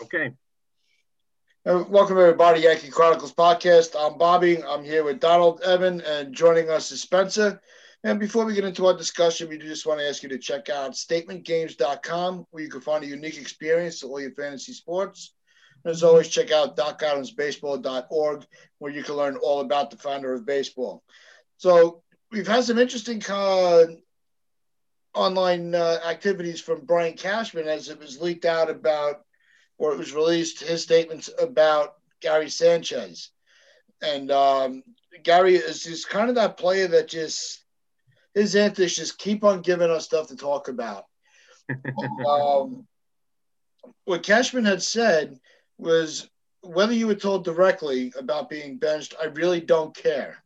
Okay. Uh, welcome everybody, Yankee Chronicles podcast. I'm Bobby. I'm here with Donald, Evan, and joining us is Spencer. And before we get into our discussion, we just want to ask you to check out statementgames.com, where you can find a unique experience to all your fantasy sports. And as always, check out docadamsbaseball.org, where you can learn all about the founder of baseball. So we've had some interesting uh, online uh, activities from Brian Cashman as it was leaked out about, or it was released, his statements about Gary Sanchez. And um, Gary is just kind of that player that just his antics just keep on giving us stuff to talk about. um, what Cashman had said was whether you were told directly about being benched, I really don't care.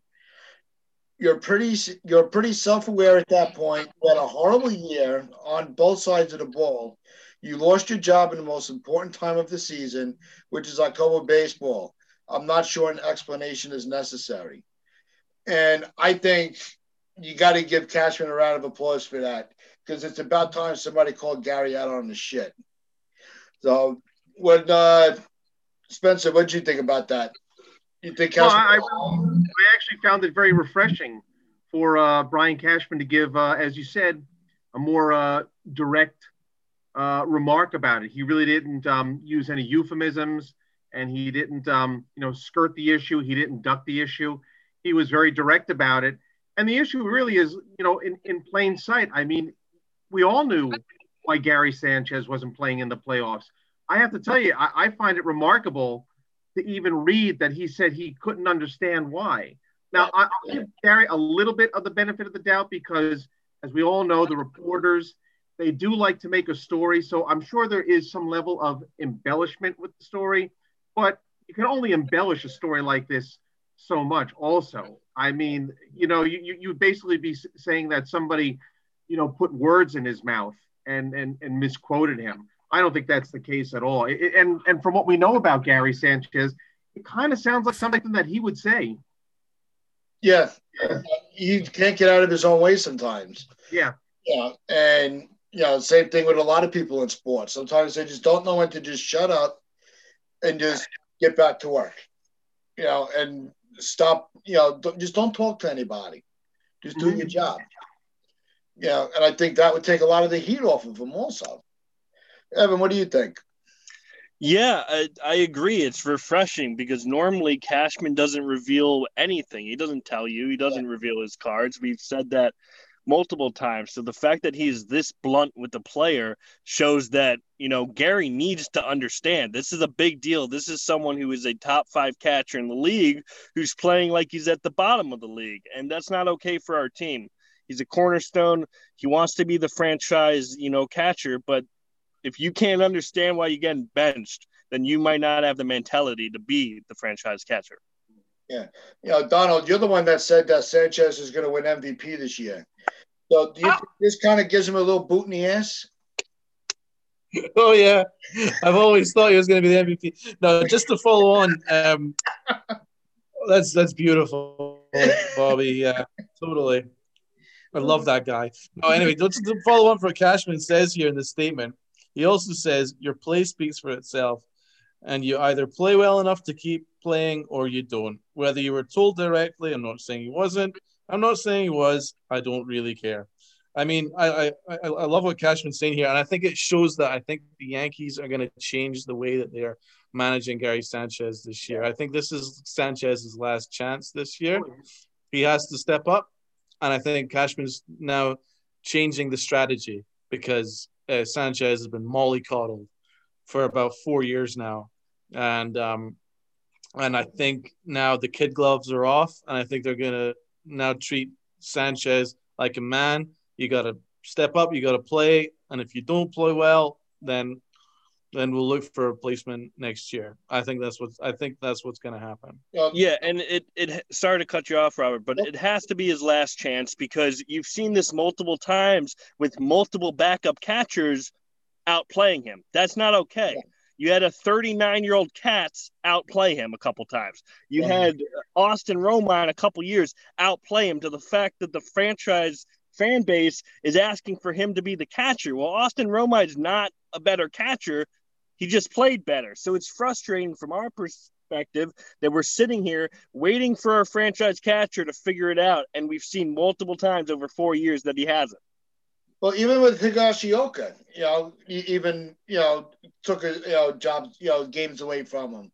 You're pretty you're pretty self-aware at that point. You had a horrible year on both sides of the ball. You lost your job in the most important time of the season, which is October baseball. I'm not sure an explanation is necessary. And I think you got to give Cashman a round of applause for that because it's about time somebody called Gary out on the shit. So, when uh, Spencer, what did you think about that? You think Cashman? Well, I, I, actually found it very refreshing for uh, Brian Cashman to give, uh, as you said, a more uh, direct uh, remark about it. He really didn't um, use any euphemisms, and he didn't, um, you know, skirt the issue. He didn't duck the issue. He was very direct about it and the issue really is, you know, in, in plain sight. I mean, we all knew why Gary Sanchez wasn't playing in the playoffs. I have to tell you, I, I find it remarkable to even read that he said he couldn't understand why. Now, I, will give Gary a little bit of the benefit of the doubt because, as we all know, the reporters they do like to make a story. So I'm sure there is some level of embellishment with the story, but you can only embellish a story like this so much. Also, I mean, you know, you you basically be saying that somebody, you know, put words in his mouth and and and misquoted him. I don't think that's the case at all. It, and and from what we know about Gary Sanchez, it kind of sounds like something that he would say. Yeah, he can't get out of his own way sometimes. Yeah, yeah, and you know, same thing with a lot of people in sports. Sometimes they just don't know when to just shut up and just get back to work. You know, and stop, you know, don't, just don't talk to anybody. Just do mm-hmm. your job. Yeah, and I think that would take a lot of the heat off of them also. Evan, what do you think? Yeah, I, I, agree. It's refreshing because normally Cashman doesn't reveal anything. He doesn't tell you. He doesn't yeah. reveal his cards. We've said that multiple times. So the fact that he's this blunt with the player shows that, you know, Gary needs to understand this is a big deal. This is someone who is a top five catcher in the league who's playing like he's at the bottom of the league. And that's not okay for our team. He's a cornerstone. He wants to be the franchise, you know, catcher. But if you can't understand why you're getting benched, then you might not have the mentality to be the franchise catcher. Yeah. You know, Donald, you're the one that said that Sanchez is going to win MVP this year. So do you think this kind of gives him a little boot in the ass? Oh yeah, I've always thought he was going to be the MVP. No, just to follow on, um, that's that's beautiful, Bobby. Yeah, totally. I love that guy. No, anyway, let's follow on for what Cashman says here in the statement. He also says your play speaks for itself, and you either play well enough to keep playing or you don't. Whether you were told directly, I'm not saying he wasn't, I'm not saying he was. I don't really care. I mean, I, I I love what Cashman's saying here, and I think it shows that I think the Yankees are going to change the way that they're managing Gary Sanchez this year. I think this is Sanchez's last chance this year. He has to step up, and I think Cashman's now changing the strategy because uh, Sanchez has been mollycoddled for about four years now, and um, and I think now the kid gloves are off, and I think they're gonna now treat Sanchez like a man. You got to step up. You got to play. And if you don't play well, then then we'll look for a replacement next year. I think that's what I think that's what's going to happen. Yeah, and it it sorry to cut you off, Robert, but it has to be his last chance because you've seen this multiple times with multiple backup catchers outplaying him. That's not okay. You had a 39 year old Kratz outplay him a couple times. You had Austin Romine a couple years outplay him to the fact that the franchise fan base is asking for him to be the catcher. Well, Austin Romine is not a better catcher. He just played better. So it's frustrating from our perspective that we're sitting here waiting for our franchise catcher to figure it out. And we've seen multiple times over four years that he hasn't. Well, even with Higashioka, you know, even you know took a you know jobs you know games away from him.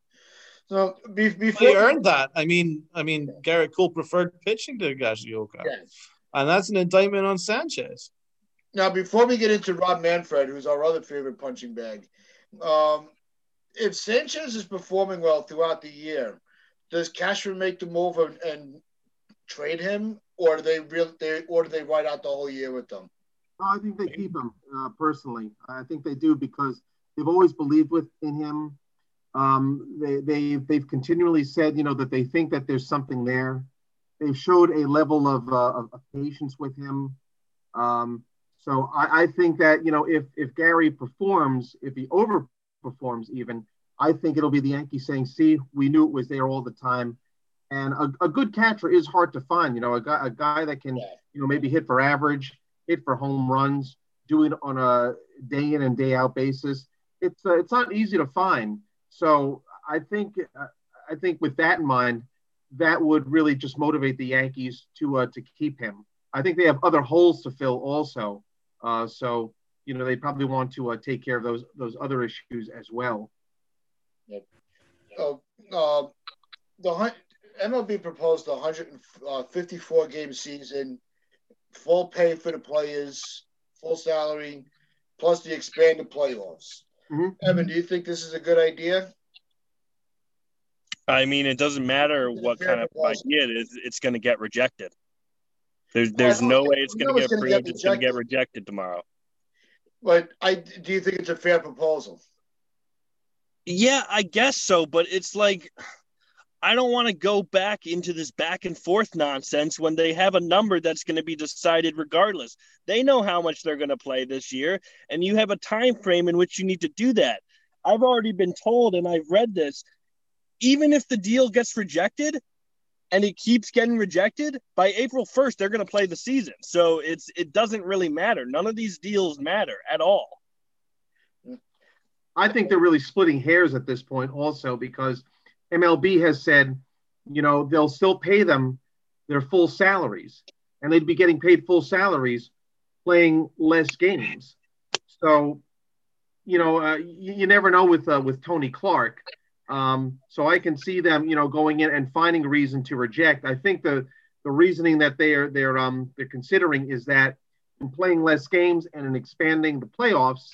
So be, before he earned that. I mean, I mean, Gerrit Cole preferred pitching to Higashioka, Yes. and that's an indictment on Sanchez. Now, before we get into Rob Manfred, who's our other favorite punching bag, um, if Sanchez is performing well throughout the year, does Cashman make the move and, and trade him, or do they real they or do they ride out the whole year with them? I think they keep him uh, personally. I think they do because they've always believed with in him. Um, they they they've continually said you know that they think that there's something there. They've showed a level of uh, of, of patience with him. Um, so I, I think that you know if if Gary performs, if he overperforms even, I think it'll be the Yankees saying, "See, we knew it was there all the time." And a, a good catcher is hard to find. You know, a guy a guy that can you know maybe hit for average, hit for home runs, do it on a day in and day out basis. It's uh, it's not easy to find. So I think uh, I think with that in mind, that would really just motivate the Yankees to uh, to keep him. I think they have other holes to fill also. Uh, so you know they probably want to uh, take care of those those other issues as well. So, uh, the hun- MLB proposed a 154 game season, full pay for the players, full salary, plus the expanded playoffs. Mhm. Evan, do you think this is a good idea? I mean, it doesn't matter what kind of idea it is, it's going to get rejected. There's there's no way it's going to get approved. It's going to get rejected. rejected tomorrow. But I do you think it's a fair proposal? Yeah, I guess so, but it's like I don't want to go back into this back and forth nonsense when they have a number that's going to be decided regardless. They know how much they're going to play this year, and you have a time frame in which you need to do that. I've already been told, and I've read this. Even if the deal gets rejected, and it keeps getting rejected by April 1st, they're going to play the season. So it's it doesn't really matter. None of these deals matter at all. I think they're really splitting hairs at this point, also because MLB has said, you know, they'll still pay them their full salaries, and they'd be getting paid full salaries playing less games. So, you know, uh, you, you never know with uh, with Tony Clark. Um, so I can see them, you know, going in and finding a reason to reject. I think the the reasoning that they are they're um they're considering is that in playing less games and in expanding the playoffs,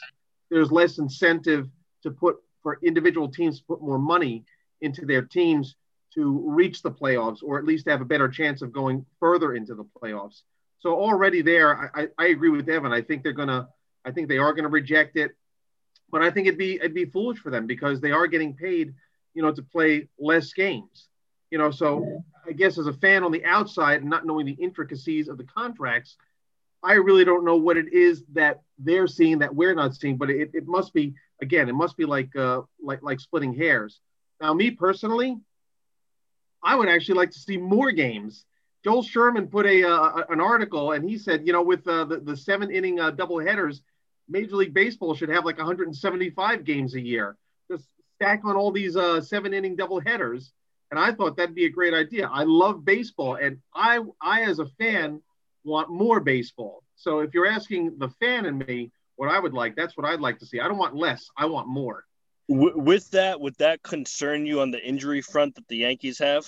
there's less incentive to put for individual teams to put more money into their teams to reach the playoffs or at least have a better chance of going further into the playoffs. So already there, I, I, agree with Evan. I think they're gonna, I think they are gonna reject it, but I think it'd be it'd be foolish for them because they are getting paid, you know, to play less games. You know, so I guess as a fan on the outside and not knowing the intricacies of the contracts, I really don't know what it is that they're seeing that we're not seeing, but it, it must be again, it must be like uh, like like splitting hairs. Now, me personally, I would actually like to see more games. Joel Sherman put a uh, an article, and he said, you know, with uh, the the seven inning uh, double headers, Major League Baseball should have like 175 games a year. Just stack on all these uh, seven inning double headers, and I thought that'd be a great idea. I love baseball, and I I as a fan want more baseball. So if you're asking the fan in me what I would like, that's what I'd like to see. I don't want less. I want more. With that, would that concern you on the injury front that the Yankees have?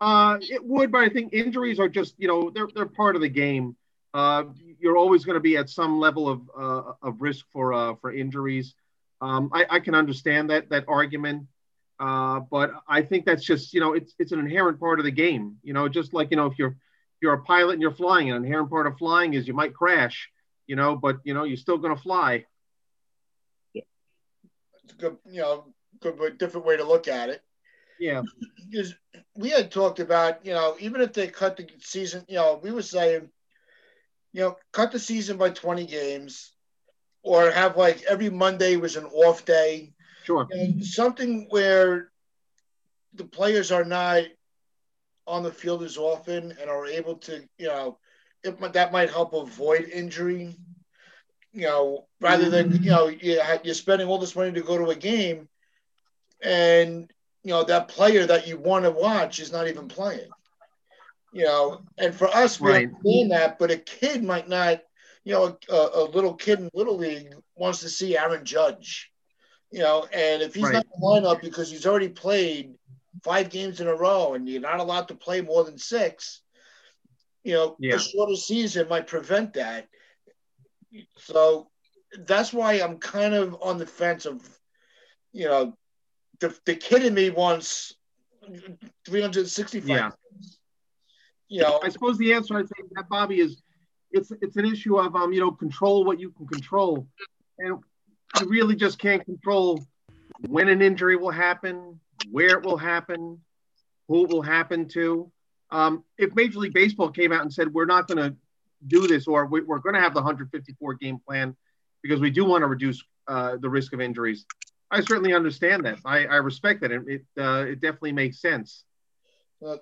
Uh, it would, but I think injuries are just you know they're they're part of the game. Uh, you're always going to be at some level of uh, of risk for uh, for injuries. Um, I, I can understand that that argument, uh, but I think that's just you know it's it's an inherent part of the game. You know, just like you know if you're you're a pilot and you're flying, an inherent part of flying is you might crash. You know, but you know you're still going to fly. Good, you know, good, but different way to look at it. Yeah. Because we had talked about, you know, even if they cut the season, you know, we were saying, you know, cut the season by 20 games or have like every Monday was an off day. Sure. You know, something where the players are not on the field as often and are able to, you know, it, that might help avoid injury. You know, rather than you know you're spending all this money to go to a game, and you know that player that you want to watch is not even playing. You know, and for us, we right. understand that, but a kid might not. You know, a, a, little kid in little league wants to see Aaron Judge. You know, and if he's right. not in the lineup because he's already played five games in a row and you're not allowed to play more than six, you know, yeah. a shorter season might prevent that. So that's why I'm kind of on the fence of, you know, the, the kid in me wants 365. Yeah. You know, I suppose the answer I'd say that Bobby is it's it's an issue of um you know control what you can control, and you really just can't control when an injury will happen, where it will happen, who it will happen to. Um, if Major League Baseball came out and said we're not going to do this, or we, are going to have the 154 game plan because we do want to reduce uh, the risk of injuries, I certainly understand that. I, I respect that. It it, uh, it definitely makes sense.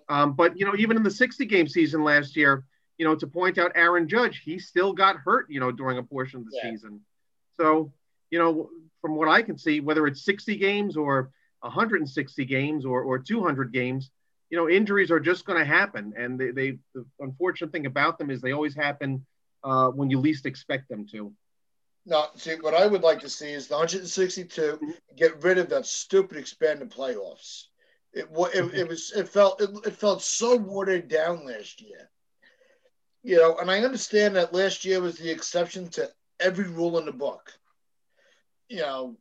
Um, but you know, even in the 60 game season last year, you know, to point out Aaron Judge, he still got hurt, you know, during a portion of the yeah. season. So, you know, from what I can see, whether it's 60 games or 160 games or, or 200 games, you know, injuries are just going to happen. And they, they, the unfortunate thing about them is they always happen uh, when you least expect them to. No, see, what I would like to see is the 162 get rid of that stupid expanded playoffs. It, it, it was it felt it, it felt so watered down last year. You know, and I understand that last year was the exception to every rule in the book. You know,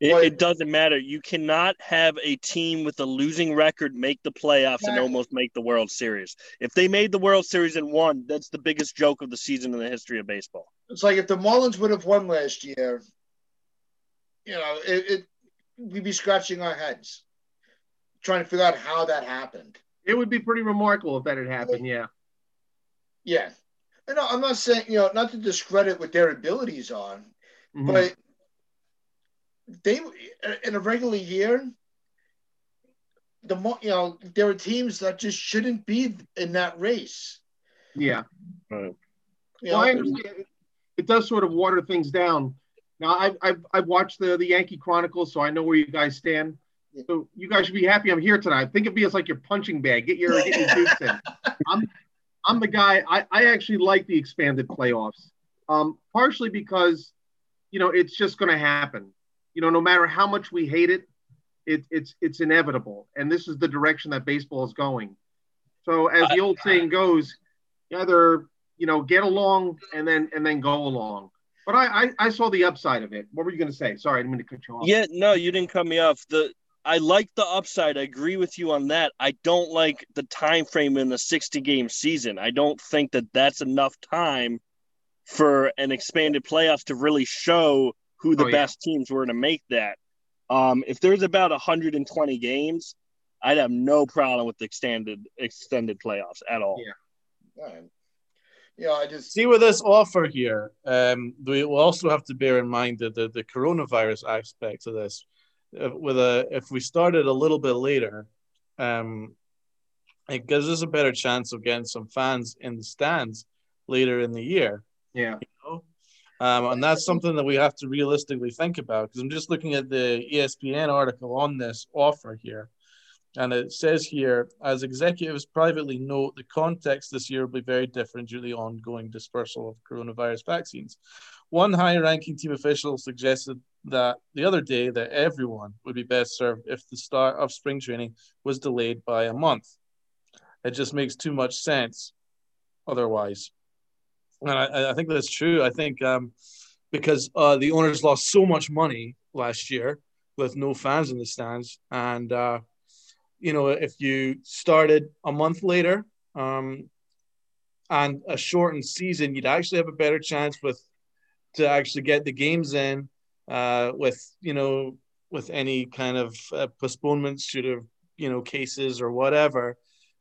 it, it, doesn't matter. You cannot have a team with a losing record make the playoffs exactly. and almost make the World Series. If they made the World Series and won, that's the biggest joke of the season in the history of baseball. It's like if the Marlins would have won last year, you know, it, it we'd be scratching our heads trying to figure out how that happened. It would be pretty remarkable if that had happened. Yeah. Yeah. And I'm not saying, you know, not to discredit what their abilities are, mm-hmm. but they in a regular year, the more you know, there are teams that just shouldn't be in that race. Yeah. Right. You well, know, I understand. It does sort of water things down. Now, I've, I've, I've watched the, the Yankee Chronicles, so I know where you guys stand. So you guys should be happy I'm here tonight. Think of me as like your punching bag. Get your get your juice in. I'm I'm the guy. I, I actually like the expanded playoffs. Um, partially because, you know, it's just going to happen you know, no matter how much we hate it, it, it's it's inevitable, and this is the direction that baseball is going. So, as the old saying goes, either you know get along and then and then go along. But I, I, I saw the upside of it. What were you going to say? Sorry, I didn't mean to cut you off. Yeah, no, you didn't cut me off. The I like the upside. I agree with you on that. I don't like the time frame in the 60 game season. I don't think that that's enough time for an expanded playoffs to really show who the oh, best yeah. teams were to make that. Um, if there's about 120 games, I'd have no problem with the extended extended playoffs at all. Yeah. Yeah, I just see with this offer here. Um, we will also have to bear in mind that the, the coronavirus aspect of this. If, with a if we started a little bit later, um, it gives us a better chance of getting some fans in the stands later in the year. Yeah. Um, and that's something that we have to realistically think about because I'm just looking at the ESPN article on this offer here. And it says here, as executives privately note, the context this year will be very different due to the ongoing dispersal of coronavirus vaccines. One high ranking team official suggested that the other day that everyone would be best served if the start of spring training was delayed by a month. It just makes too much sense otherwise. And I, I think that's true. I think um, because uh, the owners lost so much money last year with no fans in the stands, and uh, you know if you started a month later um, and a shortened season, you'd actually have a better chance with to actually get the games in uh, with you know with any kind of uh, postponements due to you know cases or whatever.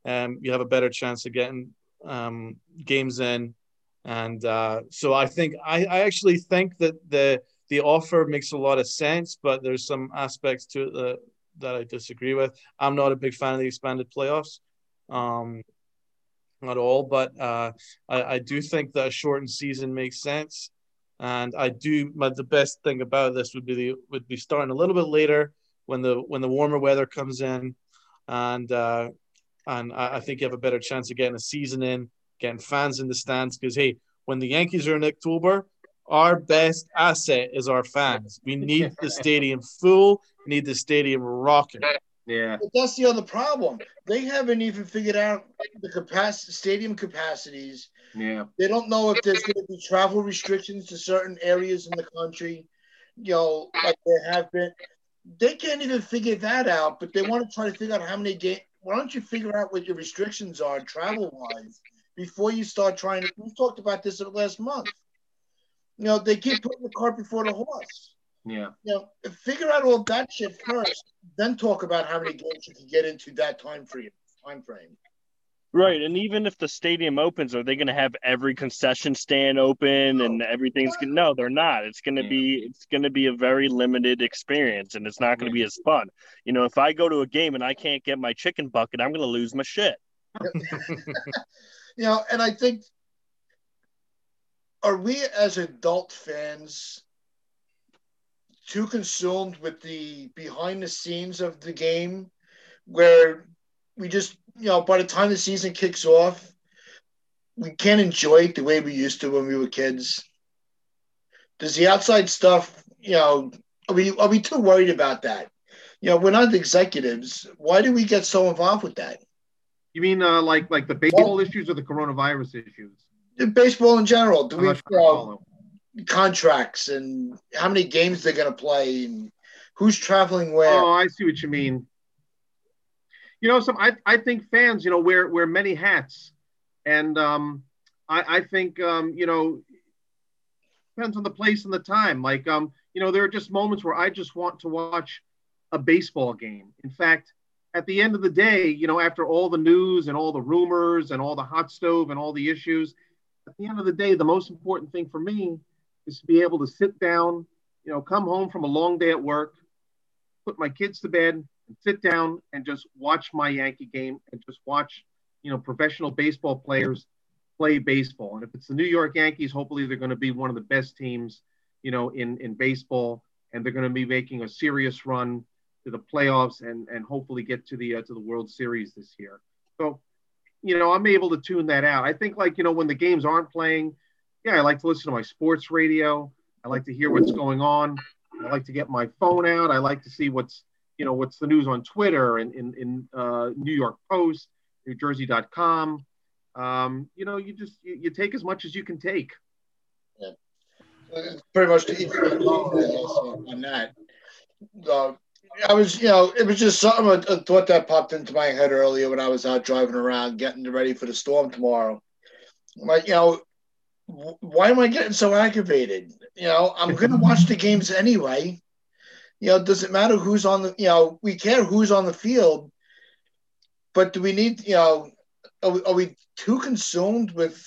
Um, you have a better chance of getting um, games in and uh, so I think I, I actually think that the the offer makes a lot of sense, but there's some aspects to it that, that I disagree with. I'm not a big fan of the expanded playoffs, um, at all. But uh, I, I do think that a shortened season makes sense. And I do. But the best thing about this would be the, would be starting a little bit later when the when the warmer weather comes in, and uh, and I, I think you have a better chance of getting a season in, getting fans in the stands. Because hey, when the Yankees are in October, our best asset is our fans. We need the stadium full. We need the stadium rocking. Yeah. But that's the other problem. They haven't even figured out the capacity, stadium capacities. Yeah. They don't know if there's going to be travel restrictions to certain areas in the country, you know, like there have been. They can't even figure that out, but they want to try to figure out how many games. Why don't you figure out what your restrictions are travel wise before you start trying to? We talked about this in the last month. You know, they keep putting the cart before the horse. Yeah. You know, figure out all that shit first, then talk about how many games you can get into that time frame. Time frame. Right, and even if the stadium opens, are they going to have every concession stand open and everything's gonna, no? They're not. It's going to Yeah. be it's going to be a very limited experience, and it's not going to be as fun. You know, if I go to a game and I can't get my chicken bucket, I'm going to lose my shit. You know, and I think are we as adult fans too consumed with the behind the scenes of the game where we just you know by the time the season kicks off we can't enjoy it the way we used to when we were kids? Does the outside stuff you know are we are we too worried about that? You know we're not the executives. Why do we get so involved with that You mean uh, like like the baseball issues or the coronavirus issues? baseball in general do we not you sure I know, follow. contracts and how many games they're going to play and who's traveling where. Oh, I see what you mean. You know, some I, I think fans, you know, wear wear many hats, and um, I, I think um, you know depends on the place and the time. Like um, you know, there are just moments where I just want to watch a baseball game. In fact, at the end of the day, you know, after all the news and all the rumors and all the hot stove and all the issues, at the end of the day, the most important thing for me is to be able to sit down, you know, come home from a long day at work, put my kids to bed, and sit down and just watch my Yankee game and just watch, you know, professional baseball players play baseball. And if it's the New York Yankees, hopefully they're going to be one of the best teams, you know, in in baseball, and they're going to be making a serious run to the playoffs and and hopefully get to the uh, to the World Series this year. So, you know, I'm able to tune that out. I think like you know when the games aren't playing, yeah, I like to listen to my sports radio. I like to hear what's going on. I like to get my phone out. I like to see what's you know what's the news on Twitter and in in uh, New York Post, New Jersey.com. Um, you know, you just you, you take as much as you can take. It's pretty much to each on that. Uh, I was, you know, it was just something, a, thought that popped into my head earlier when I was out driving around getting ready for the storm tomorrow. Like, you know, why am I getting so aggravated? You know, I'm going to watch the games anyway. You know, does it matter who's on the, you know, we care who's on the field, but do we need, you know, are we, are we too consumed with,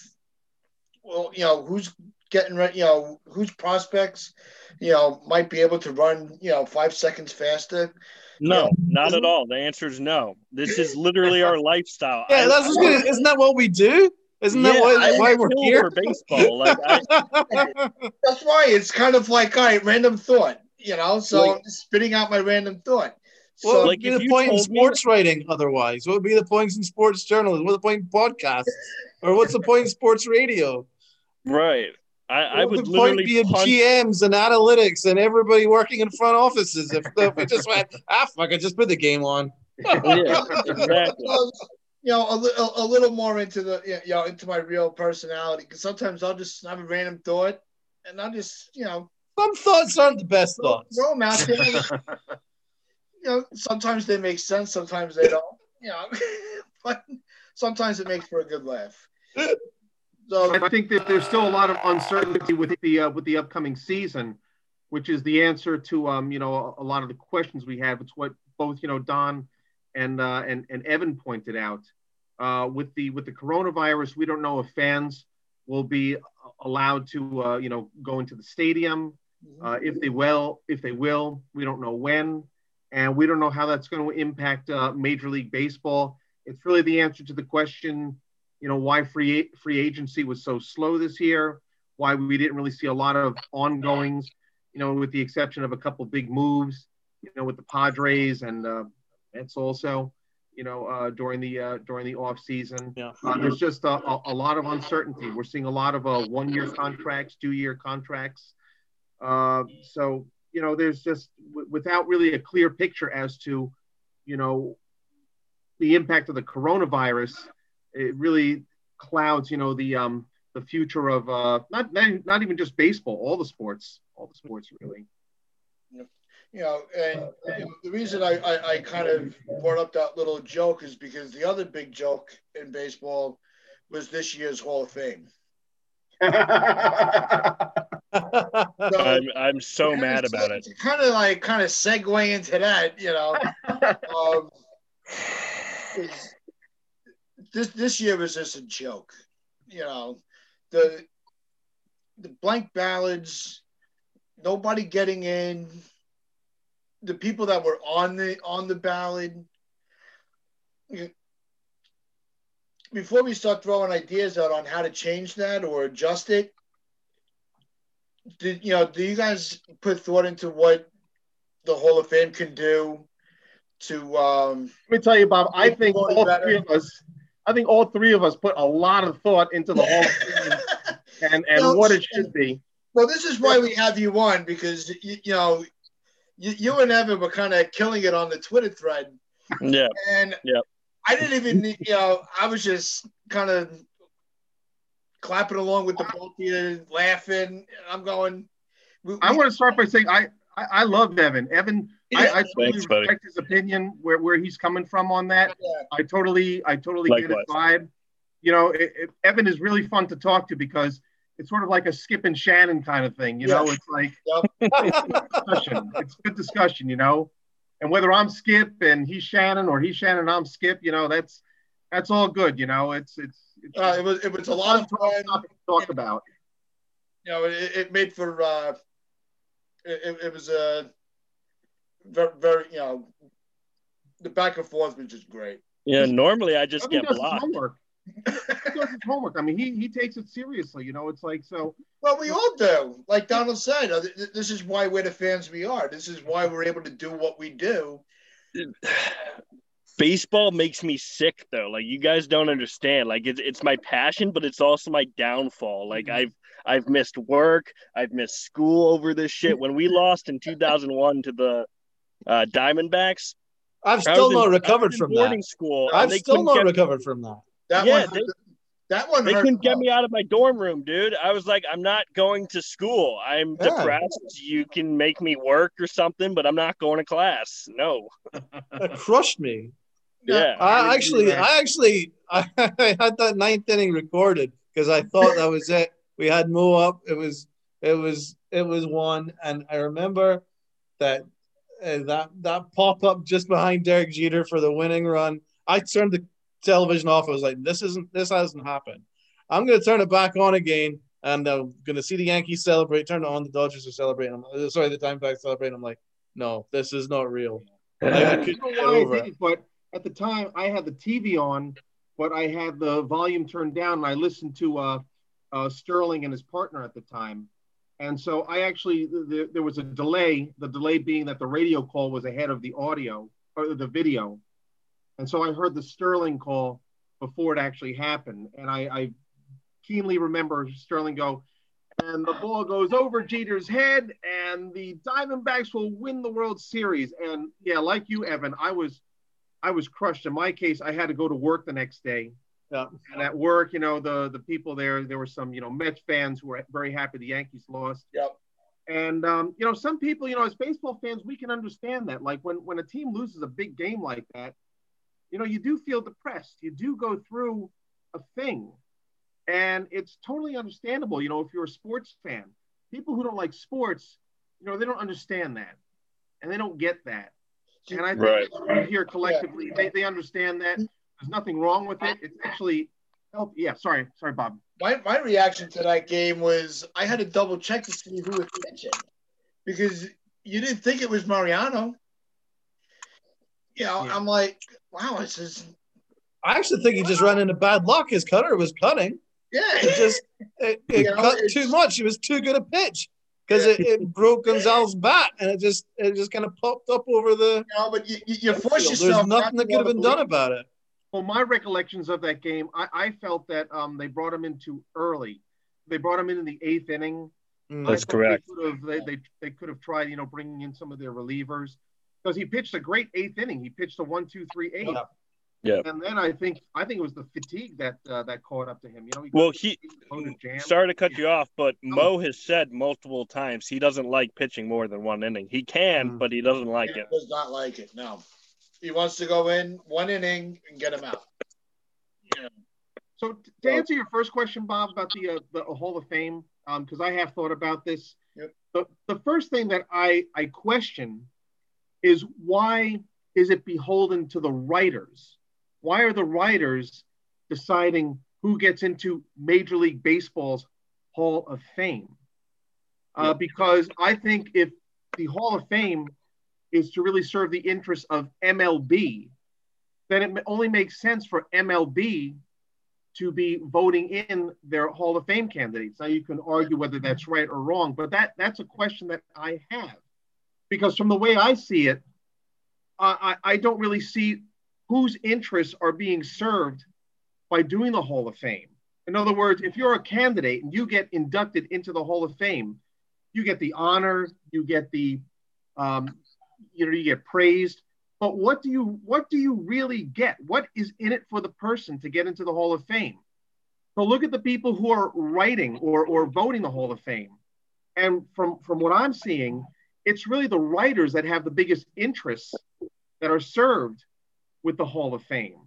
well, you know, who's getting ready, you know, whose prospects, you know, might be able to run, you know, five seconds faster. No, not at all. The answer is no. This is literally our lifestyle. Yeah, I- that's what's gonna, isn't that what we do? Isn't that why, why we're here? for baseball. Like I, That's why it's kind of like, all right, random thought, you know, so Like- I'm just spitting out my random thought. what So, would like, be the point in told me- sports writing otherwise? What would be the points in sports journalism? What's the point in podcasts? Or what's the point in sports radio? right. I, I What would would the point literally be of punch. GMs and analytics and everybody working in front offices if, if we just went, ah, fuck, I just put the game on. Yeah, exactly. you know, a, a, a little more into the, you know, into my real personality. Because sometimes I'll just have a random thought and I'll just, you know, Some thoughts aren't the best thoughts. throw them out there. you know, sometimes they make sense, sometimes they don't, you know, but sometimes it makes for a good laugh. So, I think that there's still a lot of uncertainty with the uh, with the upcoming season, which is the answer to um, you know a, lot of the questions we have. It's what both you know Don and uh, and and Evan pointed out. Uh, with the with the coronavirus, we don't know if fans will be allowed to uh, you know go into the stadium. Uh, if they will, if they will, we don't know when, and we don't know how that's going to impact uh, Major League Baseball. It's really the answer to the question, you know, why free free agency was so slow this year, why we didn't really see a lot of ongoings, you know, with the exception of a couple big moves, you know, with the Padres and uh, Mets also, you know, uh, during the uh, during the off season. Yeah. Uh, there's just a, a, a lot of uncertainty. We're seeing a lot of uh, one year contracts, two year contracts. Uh, so you know, there's just w- without really a clear picture as to, you know, the impact of the coronavirus. It really clouds, you know, the um, the future of uh, not, not not even just baseball, all the sports, all the sports really. You know, and you know, the reason I, I, I kind of brought up that little joke is because the other big joke in baseball was this year's Hall of Fame. So, I'm, I'm so kind mad of- about it. To kind of like kind of segue into that, you know, um, is- this this year was just a joke. You know, the the blank ballots, nobody getting in. The people that were on the on the ballot. Before we start throwing ideas out on how to change that or adjust it, did you know? Do you guys put thought into what the Hall of Fame can do to? Um, Let me tell you, Bob. I think all better. three of us. I think all three of us put a lot of thought into the whole thing and and No, what it should be. well, this is why we have you on because you, you know you, you and Evan were kind of killing it on the Twitter thread, Yeah. and yeah. I didn't even you know I was just kind of clapping along with the both of you, laughing. I'm going. we- I want to start by saying I I, I love Evan. Evan, I, I totally Thanks, buddy. respect his opinion where, where he's coming from on that. Yeah. I totally I totally get his Likewise. vibe. You know, it, it, Evan is really fun to talk to because it's sort of like a Skip and Shannon kind of thing. You know, it's like Yep. discussion. It's good discussion, you know. And whether I'm Skip and he's Shannon or he's Shannon and I'm Skip, you know, that's that's all good. You know, it's it's it's Uh, it was it was a lot of fun. to talk about. You know, it, it made for uh, it, it was a very very you know the back and forth was just great. Yeah. Normally I just Evan get blocked. homework. does his homework. I mean, he he takes it seriously. You know, it's like so. Well, we all do. Like Donald said, uh, th- th- this is why we're the fans we are. This is why we're able to do what we do. Baseball makes me sick though. Like you guys don't understand. Like it's it's my passion, but it's also my downfall. Like Mm-hmm. I've I've missed work, I've missed school over this shit. When we lost in 2001 to the uh, Diamondbacks, I've still was in- not recovered from boarding that. school. I've they still couldn't not get- recovered from that. That Yeah, one, they- that one. They couldn't get me out of my dorm room, dude. I was like, I'm not going to school. I'm Yeah. depressed. You can make me work or something, but I'm not going to class. No. That crushed me. Yeah. I actually, I actually, I, had that ninth inning recorded because I thought that was it. We had Mo up. It was, it was, it was one, and I remember that uh, that that pop up just behind Derek Jeter for the winning run. I turned the television off. I was like, "This isn't, this hasn't happened." I'm gonna turn it back on again, and I'm gonna see the Yankees celebrate. Turn it on, the Dodgers are celebrating. I'm, uh, sorry, the Diamondbacks celebrating. I'm like, "No, this is not real." I I couldn't don't get know why I over did it. it, but at the time I had the TV on, but I had the volume turned down, and I listened to uh, uh, Sterling and his partner at the time, and so I actually the, there was a delay. The delay being that the radio call was ahead of the audio or the video, and so I heard the Sterling call before it actually happened, and I, I keenly remember Sterling go. And the ball goes over Jeter's head, and the Diamondbacks will win the World Series. And yeah, like you, Evan, I was, I was crushed. In my case, I had to go to work the next day, Yeah. and at work, you know, the the people there, there were some, you know, Mets fans who were very happy the Yankees lost. Yep. And um, you know, some people, you know, as baseball fans, we can understand that. Like when when a team loses a big game like that, you know, you do feel depressed. You do go through a thing, and it's totally understandable. You know, if you're a sports fan, people who don't like sports, you know, they don't understand that, and they don't get that. And I think Right. here collectively, they, they understand that. There's nothing wrong with it. It's actually help. Yeah, sorry, sorry, Bob. my, my reaction to that game was I had to double check to see who was pitching because you didn't think it was Mariano. You know, Yeah. I'm like, wow, this is I actually think he just ran into bad luck. His cutter was cutting. Yeah, It just it, it You know, cut it's- too much. It was too good a pitch because it, it broke Gonzalez's bat, and it just it just kind of popped up over the. you know, but you, you, you force There's yourself. nothing that could have wanna been done about it. Well, my recollections of that game, I, I felt that um, they brought him in too early. They brought him in in the eighth inning. Mm. That's correct. They could have they, they, they could have tried, you know, bringing in some of their relievers because he pitched a great eighth inning. He pitched a one, two, three, eight. Yeah. Yeah. And then I think I think it was the fatigue that uh, that caught up to him. You know, he Well, he jam. sorry to cut you off, but Mo has said multiple times he doesn't like pitching more than one inning. He can, Mm. but he doesn't like He it. does not like it. No, he wants to go in one inning and get him out. Yeah. So to answer your first question, Bob, about the uh, the Hall of Fame, because I have thought about this. Yep. The the first thing that I I question is why is it beholden to the writers? Why are the writers deciding who gets into Major League Baseball's Hall of Fame? Uh, Because I think if the Hall of Fame is to really serve the interests of MLB, then it only makes sense for MLB to be voting in their Hall of Fame candidates. Now you can argue whether that's right or wrong, but that that's a question that I have because from the way I see it, I, I don't really see whose interests are being served by doing the Hall of Fame. In other words, if you're a candidate and you get inducted into the Hall of Fame, you get the honor, you get the, um, you know, you get praised. But what do you what do you really get? What is in it for the person to get into the Hall of Fame? So look at the people who are writing or or voting the Hall of Fame, and from from what I'm seeing, it's really the writers that have the biggest interests that are served with the Hall of Fame.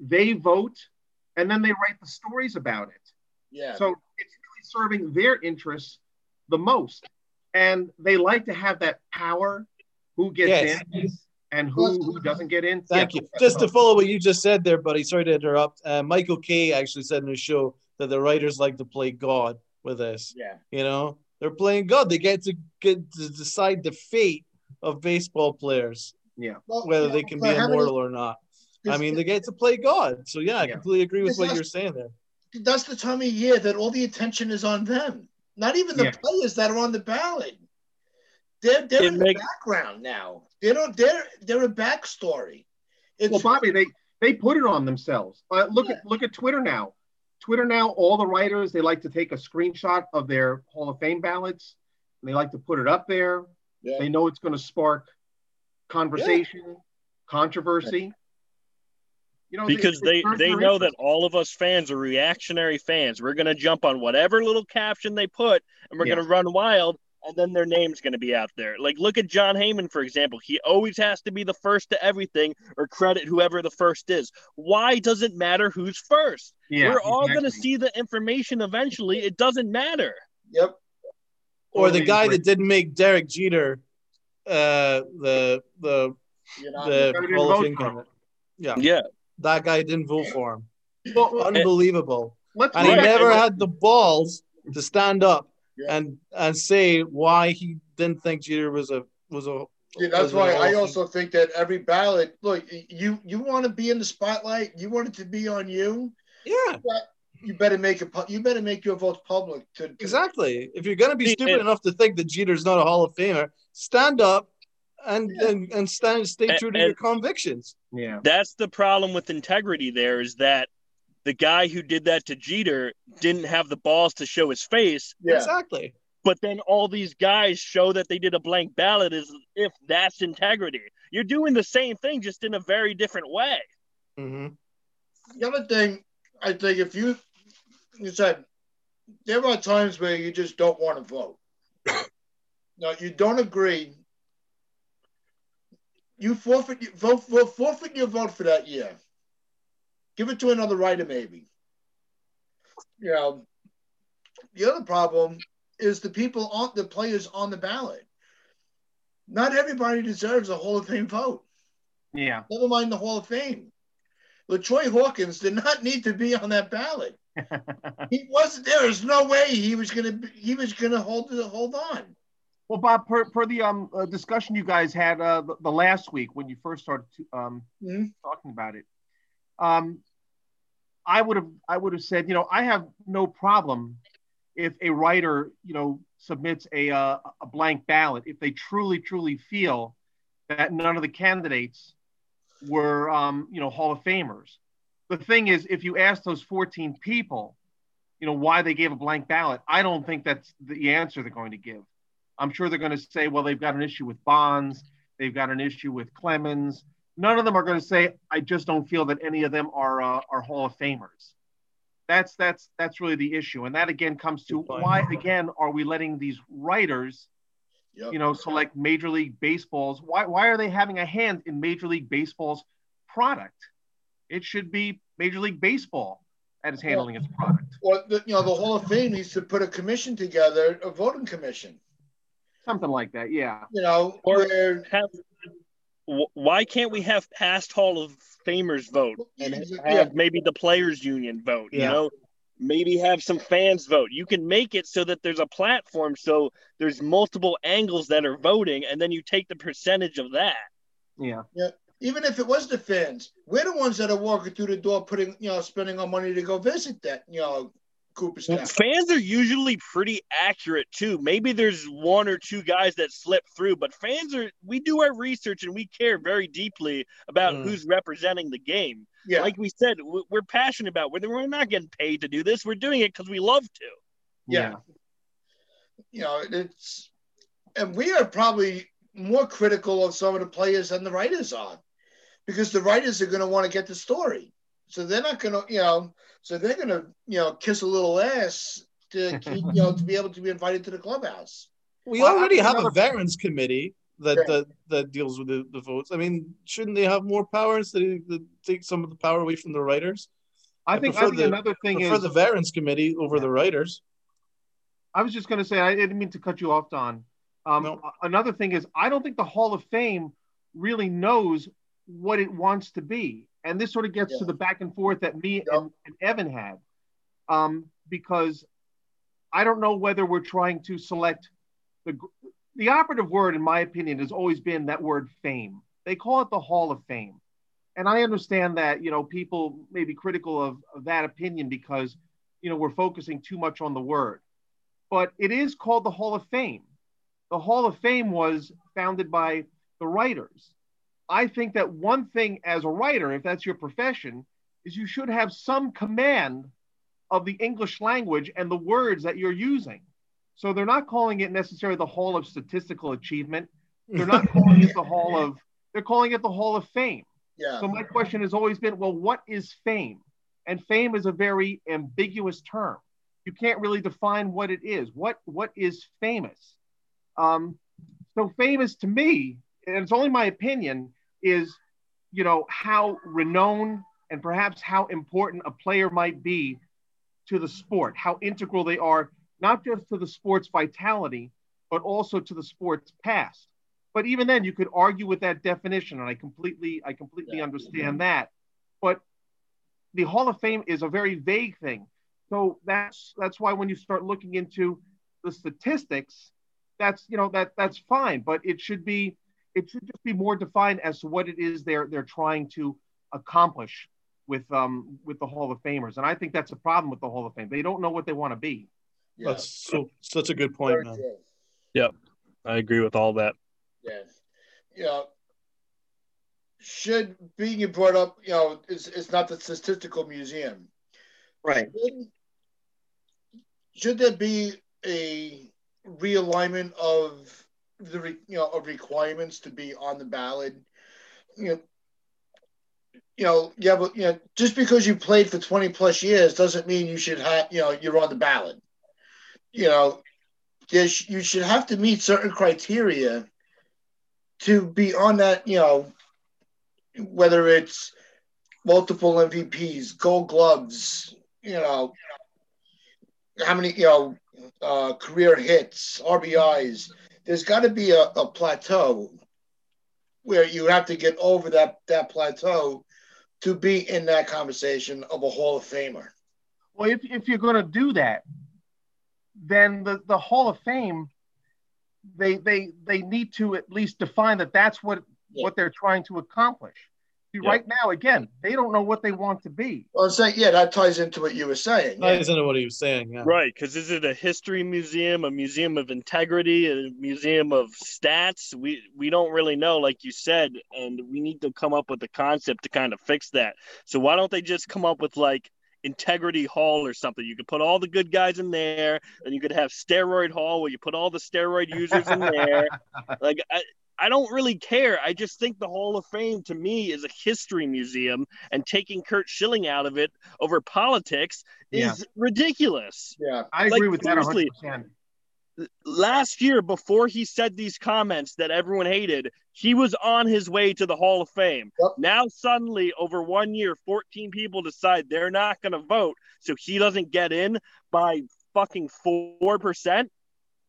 They vote, and then they write the stories about it. Yeah. So it's really serving their interests the most. And they like to have that power who gets Yes. in and who, who doesn't get in. Thank Yeah. you. Just to follow what you just said there, buddy. Sorry to interrupt. Uh, Michael Kay actually said in his show that the writers like to play God with this. yeah. You know, they're playing God. They get to get to decide the fate of baseball players, Yeah. Well, whether yeah, they can but be how many- immortal or not. I mean, they get to play God. So yeah, I Yeah. completely agree with what you're saying there. that's the time of year that all the attention is on them. Not even the Yeah. players that are on the ballot. They're they're It in the background now. They don't. They're they're a backstory. It's Well, Bobby, they they put it on themselves. Uh, look at look at Twitter now. Twitter now, all the writers they like to take a screenshot of their Hall of Fame ballots, and they like to put it up there. yeah. They know it's going to spark conversation, controversy. You know, because it- it they they know that all of us fans are reactionary fans. We're gonna jump on whatever little caption they put, and we're Yeah. gonna run wild, and then their name's gonna be out there. Like look at Jon Heyman for example. He always has to be the first to everything, or credit whoever the first is. Why does it matter who's first? Yeah, we're all gonna see the information eventually. It doesn't matter. Yep. Or the guy agree. that didn't make Derek Jeter uh, the the You're the didn't Hall of Fame for Yeah, Yeah, that guy didn't vote for him. Well, well, Unbelievable. let's and he never had the balls to stand up Yeah. and and say why he didn't think Jeter was a was a. Yeah, that's why I also think that every ballot. Look, you you want to be in the spotlight. You want it to be on you. Yeah, You better make it. pu- You better make your votes public. To, to exactly. If you're gonna be stupid and- enough to think that Jeter's not a Hall of Famer, stand up and Yeah. and, and stand stay true to and- your convictions. yeah, that's the problem with integrity. There is that the guy who did that to Jeter didn't have the balls to show his face, Yeah. Exactly. but then all these guys show that they did a blank ballot as if that's integrity. You're doing the same thing, just in a very different way. hmm The other thing, I think, if you you said there are times where you just don't want to vote. no, you don't agree. You forfeit your vote. Forfeit your vote for that year. Give it to another writer, maybe. You know, the other problem is the people on the players on the ballot. Not everybody deserves a Hall of Fame vote. yeah. Never mind the Hall of Fame. LaTroy Hawkins did not need to be on that ballot. He wasn't. There. There is no way he was gonna. He was gonna hold hold on. Well, Bob, per, per the um, uh, discussion you guys had uh, the, the last week when you first started to, um, Mhm. talking about it, um, I would have I would have said, you know, I have no problem if a writer, you know, submits a uh, a blank ballot if they truly truly feel that none of the candidates were um, you know Hall of Famers. The thing is, if you ask those 14 people, you know why they gave a blank ballot, I don't think that's the answer they're going to give. I'm sure they're going to say, well, they've got an issue with Bonds, they've got an issue with Clemens. None of them are going to say, I just don't feel that any of them are uh, are Hall of Famers. That's that's that's really the issue, and that again comes to why again are we letting these writers, yep. you know, select Major League Baseball's? Why why are they having a hand in Major League Baseball's product? It should be Major League Baseball that is handling its product. Or the, you know, the Hall of Fame needs to put a commission together, a voting commission. Something like that, yeah. You know, or where have, why can't we have past Hall of Famers vote and have yeah. maybe the players union vote? Yeah. You know, maybe have some fans vote. You can make it so that there's a platform, so there's multiple angles that are voting, and then you take the percentage of that. Yeah. Yeah even if it was the fans, we're the ones that are walking through the door, putting you know, spending our money to go visit that you know Cooperstown. Fans are usually pretty accurate too. Maybe there's one or two guys that slip through, but fans are we do our research and we care very deeply about mm. who's representing the game. Yeah. Like we said, we're passionate about. We're we're not getting paid to do this. We're doing it because we love to. Yeah. yeah. You know, it's and we are probably more critical of some of the players than the writers are because the writers are going to want to get the story. So they're not going to, you know, so they're going to, you know, kiss a little ass to keep, you know, to be able to be invited to the clubhouse. We well, already have a veterans committee that, right. that that deals with the, the, votes. I mean, shouldn't they have more powers to, to take some of the power away from the writers? I, I think, I think the, another thing is the veterans committee over yeah. the writers. I was just going to say I didn't mean to cut you off, Don. Um, no. Another thing is I don't think the Hall of Fame really knows what it wants to be. And this sort of gets yeah. to the back and forth that me yep. and, and, Evan had. Um, because I don't know whether we're trying to select the the operative word, in my opinion, has always been that word fame. They call it the Hall of Fame. And I understand that, you know, people may be critical of, of that opinion because, you know, we're focusing too much on the word. But it is called the Hall of Fame. The Hall of Fame was founded by the writers. I think that one thing as a writer, if that's your profession, is you should have some command of the English language and the words that you're using. So they're not calling it necessarily the Hall of Statistical Achievement. They're not calling it the Hall of, they're calling it the Hall of Fame. Yeah. So my question has always been, well, what is fame? And fame is a very ambiguous term. You can't really define what it is. What what is famous? Um, so famous to me, and it's only my opinion, is, you know, how renowned and perhaps how important a player might be to the sport, how integral they are, not just to the sport's vitality, but also to the sport's past. But even then, you could argue with that definition, and I completely, I completely yeah, understand yeah. that. But the Hall of Fame is a very vague thing. So that's that's why when you start looking into the statistics, that's you know that that's fine, but it should be it should just be more defined as to what it is they're they're trying to accomplish with um with the Hall of Famers. And I think that's a problem with the Hall of Fame. They don't know what they want to be. Yeah. That's so such a good point, man. Yep. I agree with all that. Yeah. Yeah. Should being brought up, you know, it's, it's not the statistical museum. Right. Should, should there be a realignment of the you know of requirements to be on the ballot. You know, you know, yeah, but you know, just because you played for twenty plus years doesn't mean you should have you know you're on the ballot. You know, there's, you should have to meet certain criteria to be on that. You know, whether it's multiple MVPs, Gold Gloves, you know, how many you know uh, career hits, RBIs there's got to be a, a plateau where you have to get over that that plateau to be in that conversation of a Hall of Famer. Well, if, if you're going to do that, then the, the Hall of Fame, they they they need to at least define that that's what yeah. what they're trying to accomplish. See, Right now, again, they don't know what they want to be. Well, I'm saying, yeah, that ties into what you were saying. Yeah. Ties into what he was saying. Yeah. Right, because is it a history museum, a museum of integrity, a museum of stats? We we don't really know, like you said, and we need to come up with a concept to kind of fix that. So why don't they just come up with like integrity hall or something? You could put all the good guys in there, and you could have steroid hall where you put all the steroid users in there. like I, I don't really care. I just think the Hall of Fame to me is a history museum, and taking Curt Schilling out of it over politics is Yeah. ridiculous. Yeah. I agree Like, with that seriously. 100%. Last year, before he said these comments that everyone hated, he was on his way to the Hall of Fame. Yep. Now, suddenly, over one year, 14 people decide they're not going to vote, so he doesn't get in by fucking 4%.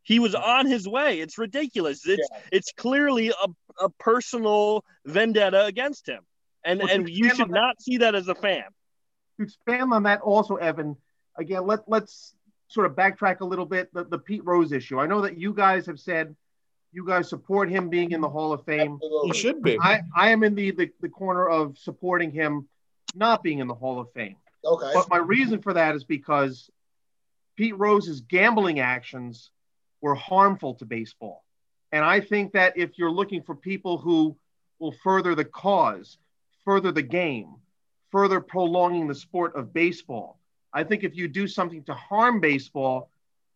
He was on his way. It's ridiculous. It's it's clearly a, a personal vendetta against him. And Well, and you should on that- not see that as a fan. to expand on that also, Evan, again, let, let's sort of backtrack a little bit. The, the Pete Rose issue. I know that you guys have said you guys support him being in the Hall of Fame. He should be. I, I am in the, the, the corner of supporting him not being in the Hall of Fame. Okay. But my reason for that is because Pete Rose's gambling actions were harmful to baseball. And I think that if you're looking for people who will further the cause, further the game, further prolonging the sport of baseball, I think if you do something to harm baseball,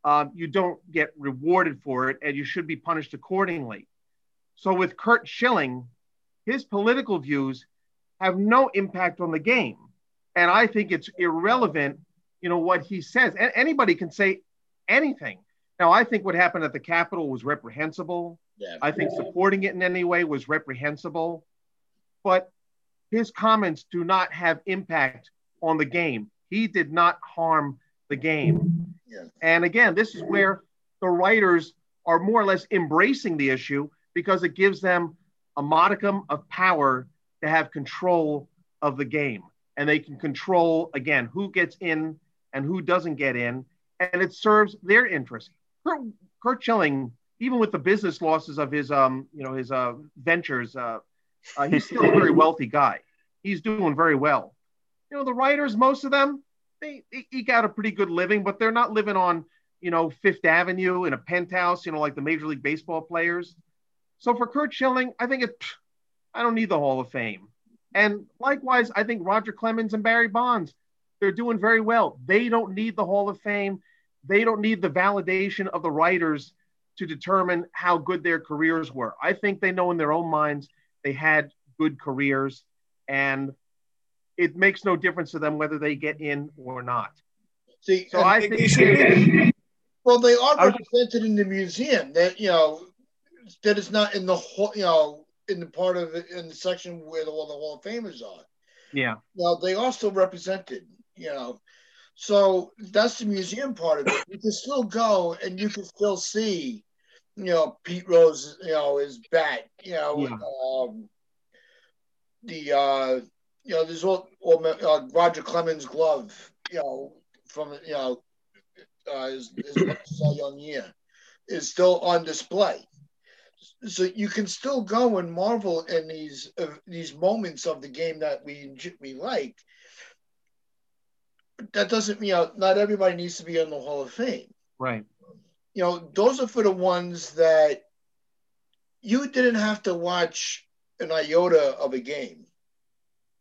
um, you don't get rewarded for it and you should be punished accordingly. So with Curt Schilling, his political views have no impact on the game. And I think it's irrelevant, you know, what he says. A- anybody can say anything. Now, I think what happened at the Capitol was reprehensible. yeah. I think supporting it in any way was reprehensible. But his comments do not have impact on the game. He did not harm the game. Yeah. And again, this is where the writers are more or less embracing the issue because it gives them a modicum of power to have control of the game. And they can control, again, who gets in and who doesn't get in. And it serves their interest. Curt, Curt Schilling, even with the business losses of his, um, you know, his uh, ventures, uh, uh, he's still a very wealthy guy. He's doing very well. You know, the writers, most of them, they, they eke out a pretty good living, but they're not living on, you know, Fifth Avenue in a penthouse, you know, like the Major League Baseball players. So for Curt Schilling, I think it, I don't need the Hall of Fame. And likewise, I think Roger Clemens and Barry Bonds, they're doing very well. They don't need the Hall of Fame. They don't need the validation of the writers to determine how good their careers were. I think they know in their own minds they had good careers, and it makes no difference to them whether they get in or not. See, So I think well, they are represented in the museum. That you know, that is not in the whole, you know, in the part of it in the section where all the Hall of Famers are. Yeah. Now they are still represented, you know. So that's the museum part of it. You can still go and you can still see, you know, Pete Rose, you know, his bat, you know, Yeah. um, the uh, you know, there's all, all uh, Roger Clemens glove, you know, from you know, uh, his, his Young year is still on display. So you can still go and marvel in these uh, these moments of the game that we we like. But that doesn't mean you know not everybody needs to be in the Hall of Fame. Right. You know those are for the ones that you didn't have to watch an iota of a game,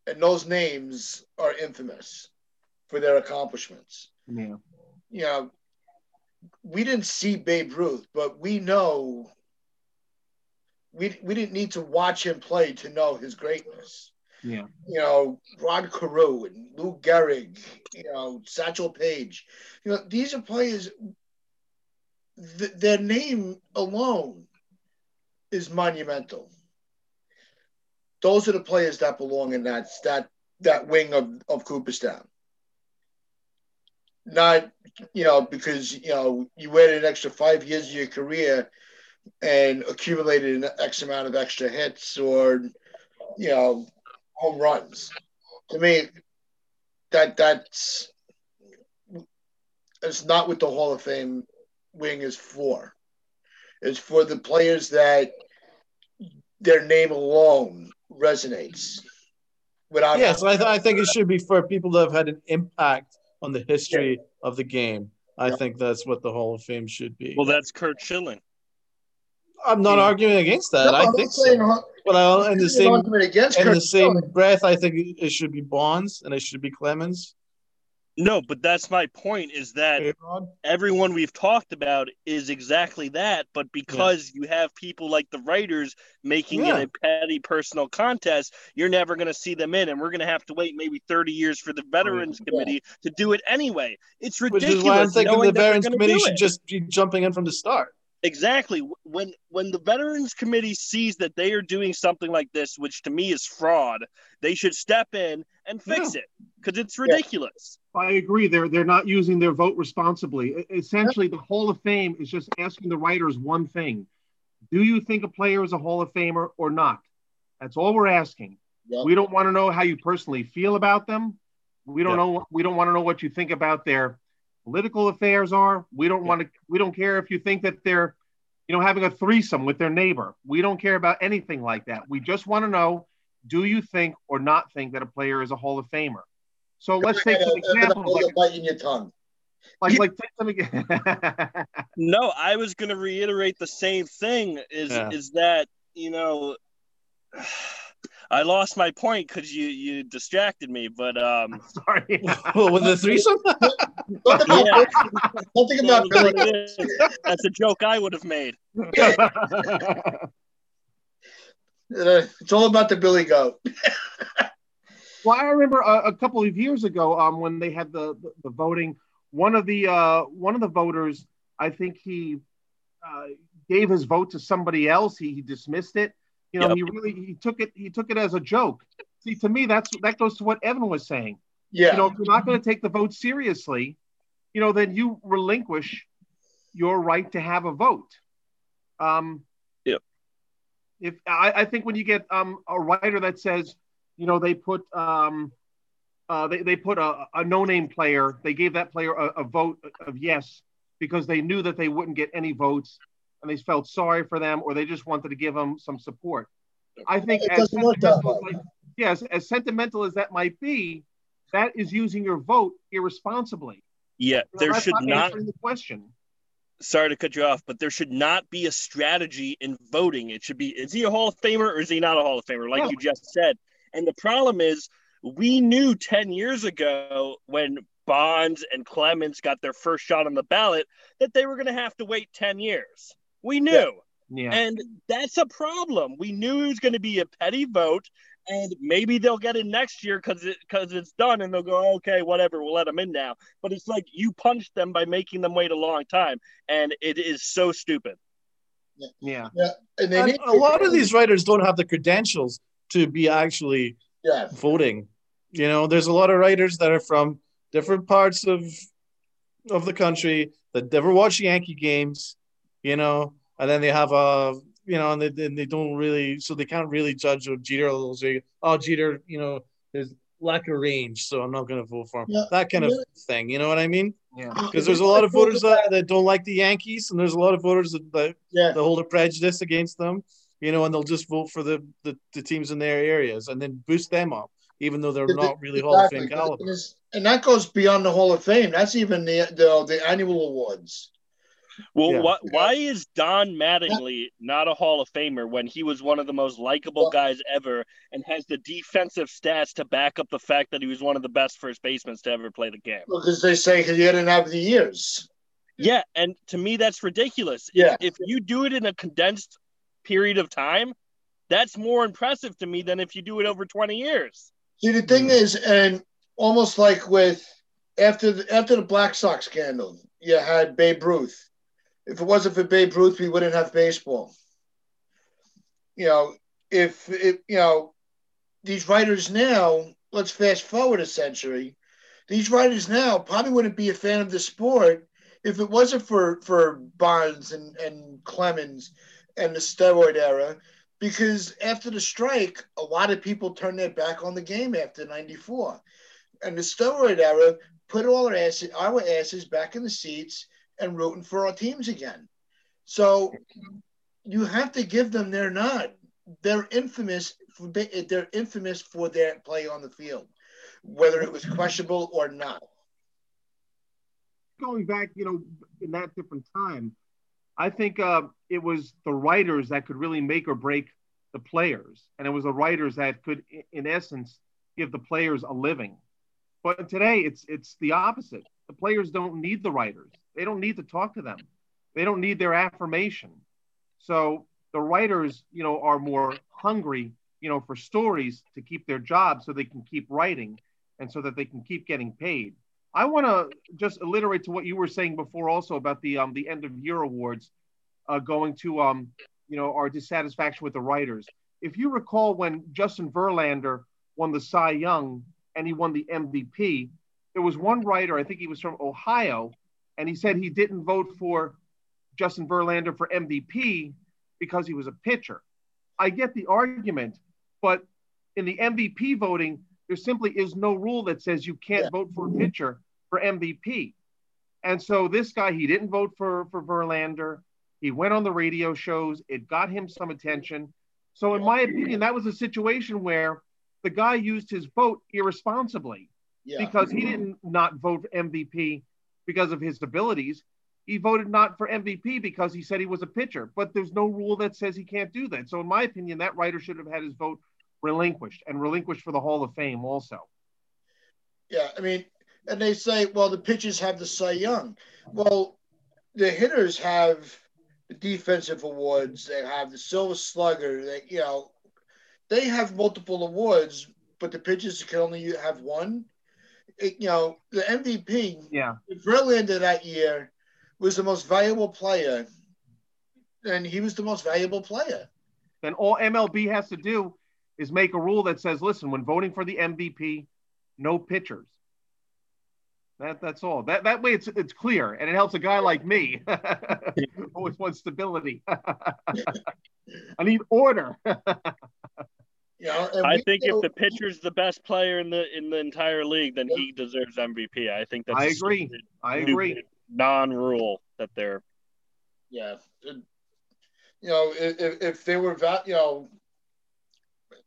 and those names are infamous for their accomplishments Yeah. you know, we didn't see Babe Ruth, but we know we we didn't need to watch him play to know his greatness. Yeah. You know, Rod Carew and Lou Gehrig, you know, Satchel Paige. You know, these are players. Th- their name alone is monumental. Those are the players that belong in that that that wing of, of Cooperstown. Not you know, because you know you waited an extra five years of your career and accumulated an X amount of extra hits or you know home runs. To me, that that's it's not what the Hall of Fame wing is for. It's for the players that their name alone resonates. without. Yes, I, th- I think it should be for people that have had an impact on the history of the game. I Yeah. think that's what the Hall of Fame should be. Well, that's Curt Schilling. I'm not yeah. arguing against that. No, I I'm think saying, so. But I, in the same against in Curt the same Schilling. breath, I think it should be Bonds and it should be Clemens. No, but that's my point is that A-Rod. everyone we've talked about is exactly that, but because you have people like the writers making Yeah. it a petty personal contest, you're never going to see them in, and we're going to have to wait maybe 30 years for the oh, Veterans Yeah. Committee to do it anyway. It's Which ridiculous. is why I'm thinking knowing the Veterans Committee should just be jumping in from the start. Exactly. When when the Veterans Committee sees that they are doing something like this, which to me is fraud, they should step in and fix it because it's ridiculous. I agree. They're they're not using their vote responsibly. Essentially, the Hall of Fame is just asking the writers one thing: Do you think a player is a Hall of Famer or not? That's all we're asking. Yeah. We don't want to know how you personally feel about them. We don't Yeah. know. We don't want to know what you think about their political affairs are. We don't Yeah. want to. We don't care if you think that they're, you know, having a threesome with their neighbor. We don't care about anything like that. We just want to know: Do you think or not think that a player is a Hall of Famer? So let's take some uh, uh, examples. Like, biting your tongue. like, like take some eg- No, I was going to reiterate the same thing. Is Yeah. is that you know, I lost my point because you you distracted me. But um, Sorry. well, with the threesome, Don't think about, Yeah. don't think about was Billy. what it is. that's a joke I would have made. Uh, It's all about the Billy Goat. well, I remember a, a couple of years ago, um, when they had the, the, the voting, one of the uh, one of the voters, I think he uh, gave his vote to somebody else. He, he dismissed it. You know, Yep. he really he took it he took it as a joke. See, to me, that's that goes to what Evan was saying. Yeah. You know, if you're not going to take the vote seriously, you know, then you relinquish your right to have a vote. Um, Yep. If I, I think when you get um, a writer that says, you know, they put um, uh, they, they put a, a no-name player, they gave that player a, a vote of yes because they knew that they wouldn't get any votes and they felt sorry for them or they just wanted to give them some support. I think It as doesn't work that sentimental, way. as, yes, as sentimental as that might be, that is using your vote irresponsibly. Yeah, You know, there should not. answering the question. Sorry to cut you off, but there should not be a strategy in voting. It should be: is he a Hall of Famer or is he not a Hall of Famer? Like Yeah. you just said. And the problem is, we knew ten years ago when Bonds and Clemens got their first shot on the ballot that they were going to have to wait ten years. We knew. Yeah. And that's a problem. We knew it was going to be a petty vote, and maybe they'll get in next year because it, cause it's done, and they'll go, okay, whatever, we'll let them in now. But it's like you punched them by making them wait a long time, and it is so stupid. yeah. And they And need a lot of these writers don't have the credentials to be actually Yeah. voting. You know, there's a lot of writers that are from different parts of of the country that never watch Yankee games, you know, and then they have a you know, and they, then they don't really, so they can't really judge what Jeter will say, oh, Jeter, you know, there's lack of range, so I'm not going to vote for him. Yeah. That kind of Yeah. thing, you know what I mean? Yeah. Uh, because there's a lot of voters that, that don't like the Yankees, and there's a lot of voters that, that Yeah. that hold a prejudice against them, you know, and they'll just vote for the, the, the teams in their areas and then boost them up, even though they're not really Hall of Fame caliber. And And that goes beyond the Hall of Fame. That's even the the, the annual awards. Well, Yeah. why, why is Don Mattingly not a Hall of Famer when he was one of the most likable Well- guys ever and has the defensive stats to back up the fact that he was one of the best first basemen to ever play the game? Because they say he didn't have the years. Yeah, and to me that's ridiculous. Yeah. If you do it in a condensed period of time, that's more impressive to me than if you do it over 20 years. See, the thing is, and almost like with after the, after the Black Sox scandal, you had Babe Ruth. If it wasn't for Babe Ruth, we wouldn't have baseball. You know, if if you know these writers now, let's fast forward a century. These writers now probably wouldn't be a fan of the sport if it wasn't for for Bonds and and Clemens and the steroid era because after the strike, a lot of people turned their back on the game after '94, and the steroid era put all our asses, our asses back in the seats and rooting for our teams again. So you have to give them their nod. They're infamous For, they're infamous for their play on the field, whether it was questionable or not. Going back, you know, in that different time, I think uh, it was the writers that could really make or break the players, and it was the writers that could, in essence, give the players a living. But today, it's it's the opposite. The players don't need the writers. They don't need to talk to them. They don't need their affirmation. So the writers, you know, are more hungry, you know, for stories to keep their job so they can keep writing and so that they can keep getting paid. I want to just alliterate to what you were saying before also about the um, the end of year awards uh, going to um, you know our dissatisfaction with the writers. If you recall when Justin Verlander won the Cy Young and he won the MVP, there was one writer, I think he was from Ohio, and he said he didn't vote for Justin Verlander for MVP because he was a pitcher. I get the argument, but in the MVP voting, there simply is no rule that says you can't yeah. vote for a pitcher for MVP. And so this guy, he didn't vote for for Verlander. He went on the radio shows. It got him some attention. So in my opinion, that was a situation where the guy used his vote irresponsibly yeah. because he didn't not vote for MVP because of his abilities he voted not for MVP because he said he was a pitcher. But there's no rule that says he can't do that. So, in my opinion, that writer should have had his vote relinquished and relinquished for the Hall of Fame also. Yeah, I mean, and they say, well, the pitchers have the Cy Young. Well, the hitters have the defensive awards. They have the Silver Slugger. They, you know, they have multiple awards, but the pitchers can only have one. You know, the MVP. Yeah. Verlander that year was the most valuable player, and he was the most valuable player. Then all MLB has to do is make a rule that says, listen, when voting for the MVP, no pitchers. That, that's all. That that way it's it's clear and it helps a guy like me who always wants stability. I need order. Yeah, I think if the pitcher's the best player in the in the entire league, then he deserves MVP. I think that's. I agree. I agree non-rule that they're. Yeah, you know, if, if they were, you know,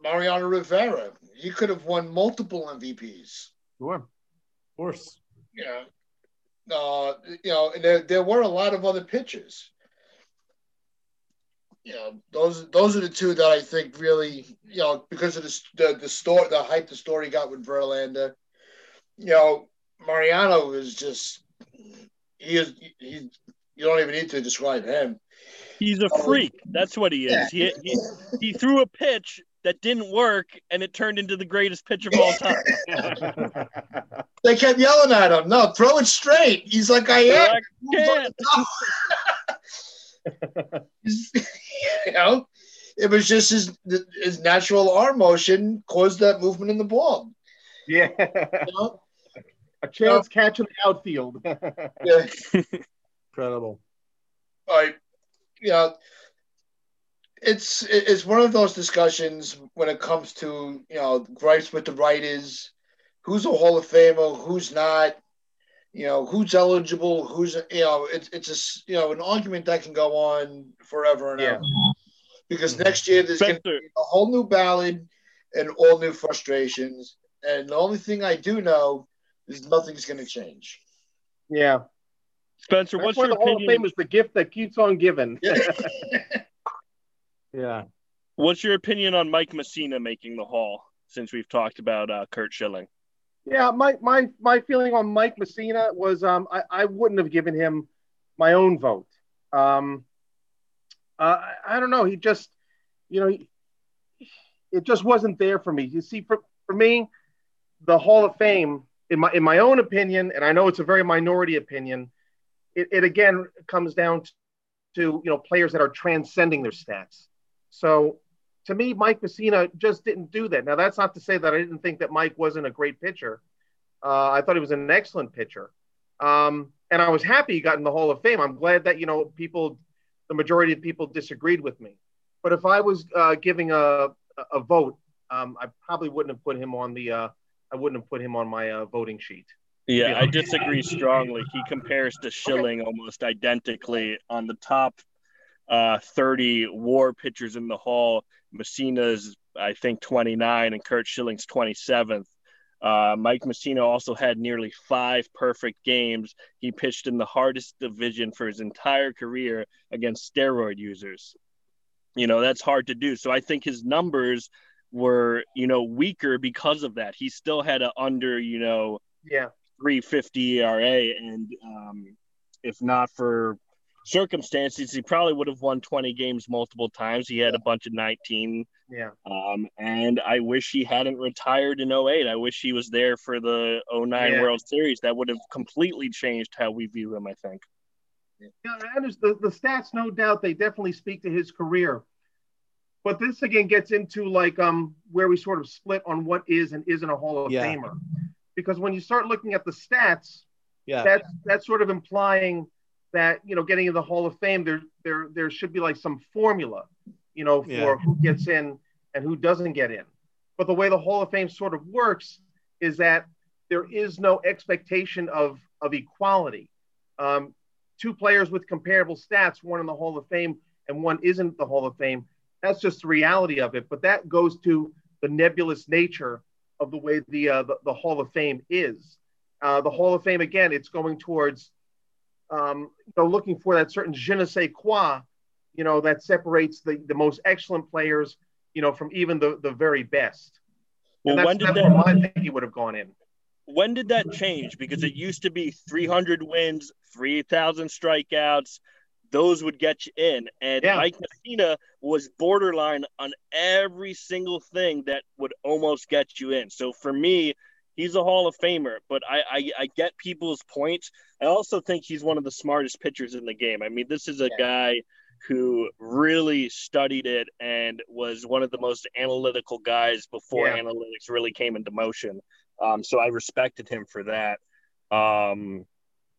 Mariano Rivera, he could have won multiple MVPs. Sure, of course. Yeah, uh, you know, there there were a lot of other pitchers. You know, those those are the two that I think really, you know, because of the the, the story, the hype the story got with Verlander. You know, Mariano is just he is he you don't even need to describe him. He's a um, freak. That's what he is. He, he he threw a pitch that didn't work and it turned into the greatest pitch of all time. they kept yelling at him, no, throw it straight. He's like, I am. I can't. you know, it was just his his natural arm motion caused that movement in the ball. Yeah. You know? a chance no. catch in the outfield. yeah. Incredible. All right. Yeah. It's it's one of those discussions when it comes to you know gripes with the writers, who's a Hall of Famer, who's not, you know who's eligible, who's you know it's it's a you know an argument that can go on forever and yeah. ever. Because mm-hmm. next year there's going to be a whole new ballad and all new frustrations. And the only thing I do know is nothing's going to change. Yeah. Spencer, That's what's your the opinion? Hall of Fame is the gift that keeps on giving. yeah. What's your opinion on Mike Mussina making the Hall? Since we've talked about uh, Curt Schilling. Yeah, my my my feeling on Mike Mussina was um, I, I wouldn't have given him my own vote. Um, uh, I don't know. He just, you know, he, it just wasn't there for me. You see, for, for me, the Hall of Fame in my in my own opinion, and I know it's a very minority opinion, it, it again comes down to, to you know players that are transcending their stats. So to me, Mike Mussina just didn't do that. Now that's not to say that I didn't think that Mike wasn't a great pitcher. Uh, I thought he was an excellent pitcher, um, and I was happy he got in the Hall of Fame. I'm glad that you know people, the majority of people disagreed with me. But if I was uh, giving a a vote, um, I probably wouldn't have put him on the uh, I wouldn't have put him on my uh, voting sheet. Yeah, I disagree strongly. He compares to Schilling okay. almost identically on the top uh, 30 WAR pitchers in the hall. Mussina's, I think 29 and Curt Schilling's 27th. Uh, Mike Mussina also had nearly five perfect games. He pitched in the hardest division for his entire career against steroid users. You know, that's hard to do. So I think his numbers were, you know, weaker because of that. He still had a under, you know, yeah, 350 ERA. And um, if not for circumstances, he probably would have won 20 games multiple times. He had a bunch of 19. Yeah. Um, and I wish he hadn't retired in 08. I wish he was there for the 09 Yeah. World Series. That would have completely changed how we view him, I think. Yeah, and the, the stats, no doubt, they definitely speak to his career. But this again gets into like um where we sort of split on what is and isn't a Hall of Yeah. Famer. Because when you start looking at the stats, Yeah. that's that's sort of implying that you know getting in the Hall of Fame, there there there should be like some formula, you know, for Yeah. who gets in and who doesn't get in. But the way the Hall of Fame sort of works is that there is no expectation of of equality. Um, two players with comparable stats, one in the Hall of Fame and one isn't the Hall of Fame. That's just the reality of it. But that goes to the nebulous nature of the way the uh, the, the Hall of Fame is. Uh, the Hall of Fame again, it's going towards um, you know looking for that certain je ne sais quoi, you know, that separates the the most excellent players, you know, from even the the very best. Well, when did that I think he would have gone in. when did that change? Because it used to be 300 wins, 3,000 strikeouts. Those would get you in. And Yeah. Mike Mussina was borderline on every single thing that would almost get you in. So for me, he's a Hall of Famer, but I, I, I get people's points. I also think he's one of the smartest pitchers in the game. I mean, this is a Yeah. guy who really studied it and was one of the most analytical guys before Yeah. analytics really came into motion. Um, so I respected him for that. Um,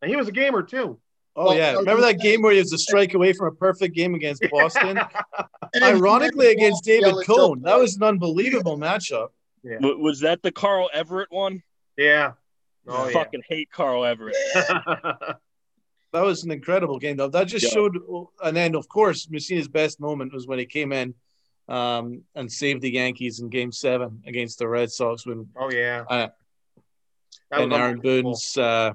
And he was a gamer too. Oh Well, yeah, remember that game where he was a strike away from a perfect game against Boston? Ironically, against David ball Cone, that was an unbelievable matchup. W- was that the Carl Everett one? yeah. Oh, yeah. Fucking hate Carl Everett. That was an incredible game, though. That just Yeah. showed, and then of course, Mussina's best moment was when he came in um, and saved the Yankees in Game Seven against the Red Sox when oh yeah. Uh, That and Aaron. Boone's uh,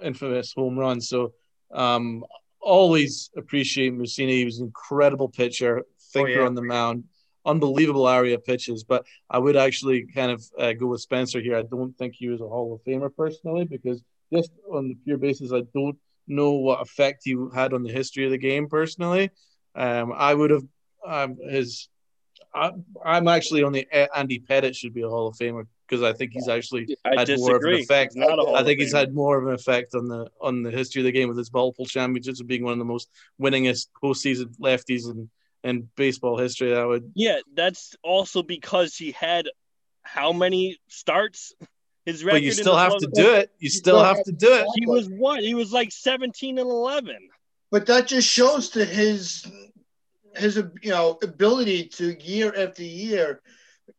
infamous home run. So, um, always appreciate Mussina. He was an incredible pitcher, thinker yeah. on the mound, unbelievable area pitches. But I would actually kind of uh, go with Spencer here. I don't think he was a Hall of Famer personally because just on the pure basis, I don't know what effect he had on the history of the game personally. Um, I would have um, his. I, I'm actually on the uh, Andy Pettitte should be a Hall of Famer because I think he's actually I had more of an effect. Not a Hall I think he's had more of an effect on the on the history of the game with his multiple championships and being one of the most winningest postseason lefties in, in baseball history. That would Yeah, that's also because he had how many starts? His record. but you still have to do it. You still have to do it. He was what? He was like 17 and 11. But that just shows to his his you know ability to year after year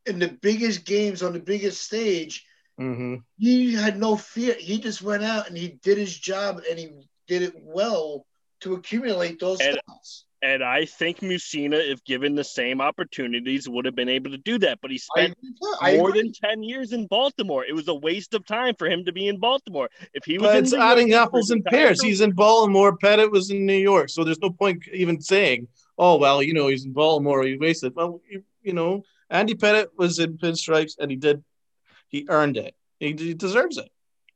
in the biggest games on the biggest stage. hmm He had no fear. He just went out and he did his job and he did it well to accumulate those And- stats. And I think Mussina, if given the same opportunities, would have been able to do that. But he spent I more agree. than 10 years in Baltimore. It was a waste of time for him to be in Baltimore. If he was But in it's adding Yankees for apples and pears. He's in Baltimore. Pettitte was in New York, so there's no point even saying, "Oh well, you know, he's in Baltimore. He wasted." Well, you, you know, Andy Pettitte was in pinstripes, and he did. He earned it. He, he deserves it.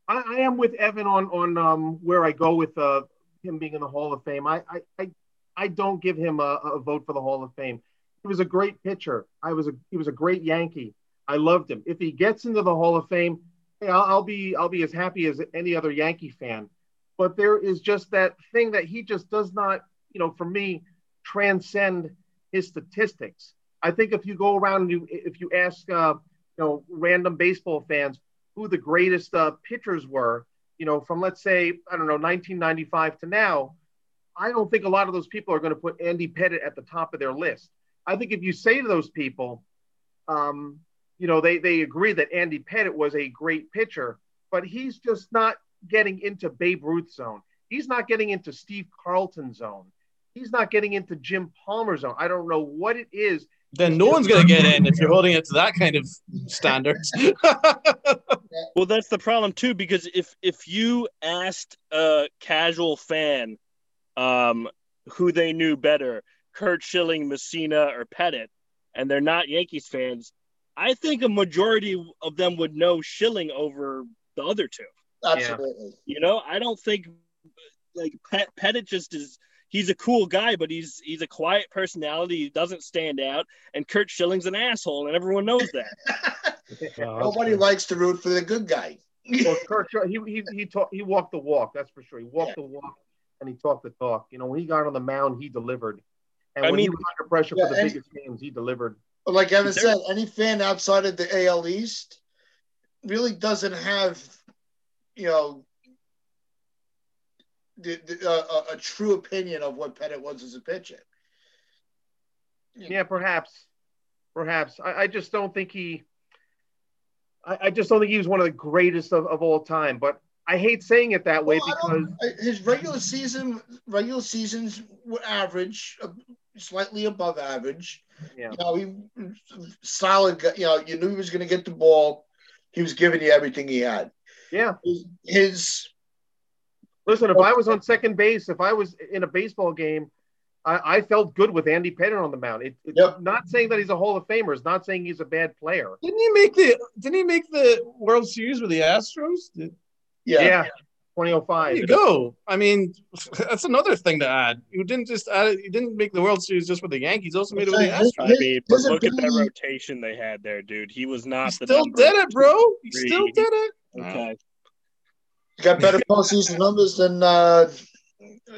I, I am with Evan on on um, where I go with uh, him being in the Hall of Fame. I I, I, I don't give him a, a vote for the Hall of Fame. He was a great pitcher. I was a he was a great Yankee. I loved him. If he gets into the Hall of Fame, hey, I'll, I'll be I'll be as happy as any other Yankee fan. But there is just that thing that he just does not, you know, for me, transcend his statistics. I think if you go around and you if you ask uh, you know random baseball fans who the greatest uh, pitchers were, you know, from let's say, I don't know, 1995 to now, I don't think a lot of those people are going to put Andy Pettitte at the top of their list. I think if you say to those people, um, you know, they, they agree that Andy Pettitte was a great pitcher, but he's just not getting into Babe Ruth zone. He's not getting into Steve Carlton zone. He's not getting into Jim Palmer zone. I don't know what it is then no one's going to get in if you're holding it to that kind of standards. Well, that's the problem too, because if if you asked a casual fan um, who they knew better, Curt Schilling, Mussina, or Pettitte, and they're not Yankees fans, I think a majority of them would know Schilling over the other two. Absolutely. You know, I don't think like Pet, Pettitte just is. He's a cool guy, but he's he's a quiet personality. He doesn't stand out, and Curt Schilling's an asshole, and everyone knows that. Nobody likes to root for the good guy. well, Curt, he he he talk, he walked the walk. That's for sure. He walked the walk and he talked the talk. You know, when he got on the mound, he delivered. And I when he was under pressure Yeah, for the and- biggest games, he delivered. Like Evan There- said, any fan outside of the AL East really doesn't have, you know, the, the, uh, a, a true opinion of what Pettitte was as a pitcher. Yeah, perhaps, perhaps. I, I just don't think he. I, I just don't think he was one of the greatest of, of all time. But I hate saying it that way Well, because his regular season regular seasons were average, uh, slightly above average. yeah, You know, he solid. You know, you knew he was going to get the ball. He was giving you everything he had. yeah. His, his Listen, if I was on second base, if I was in a baseball game, I, I felt good with Andy Pettitte on the mound. It, it's Yep. not saying that he's a Hall of Famer. It's not saying he's a bad player. didn't he make the Didn't he make the World Series with the Astros? Did- yeah. Yeah, There 2005. you go. I mean, that's another thing to add. You didn't just add it. You didn't make the World Series just with the Yankees. Also made it with the Astros. I mean, but look at that rotation they had there, dude. He was not He the still did it, bro. He three. still did it. Okay. He got better postseason numbers than uh,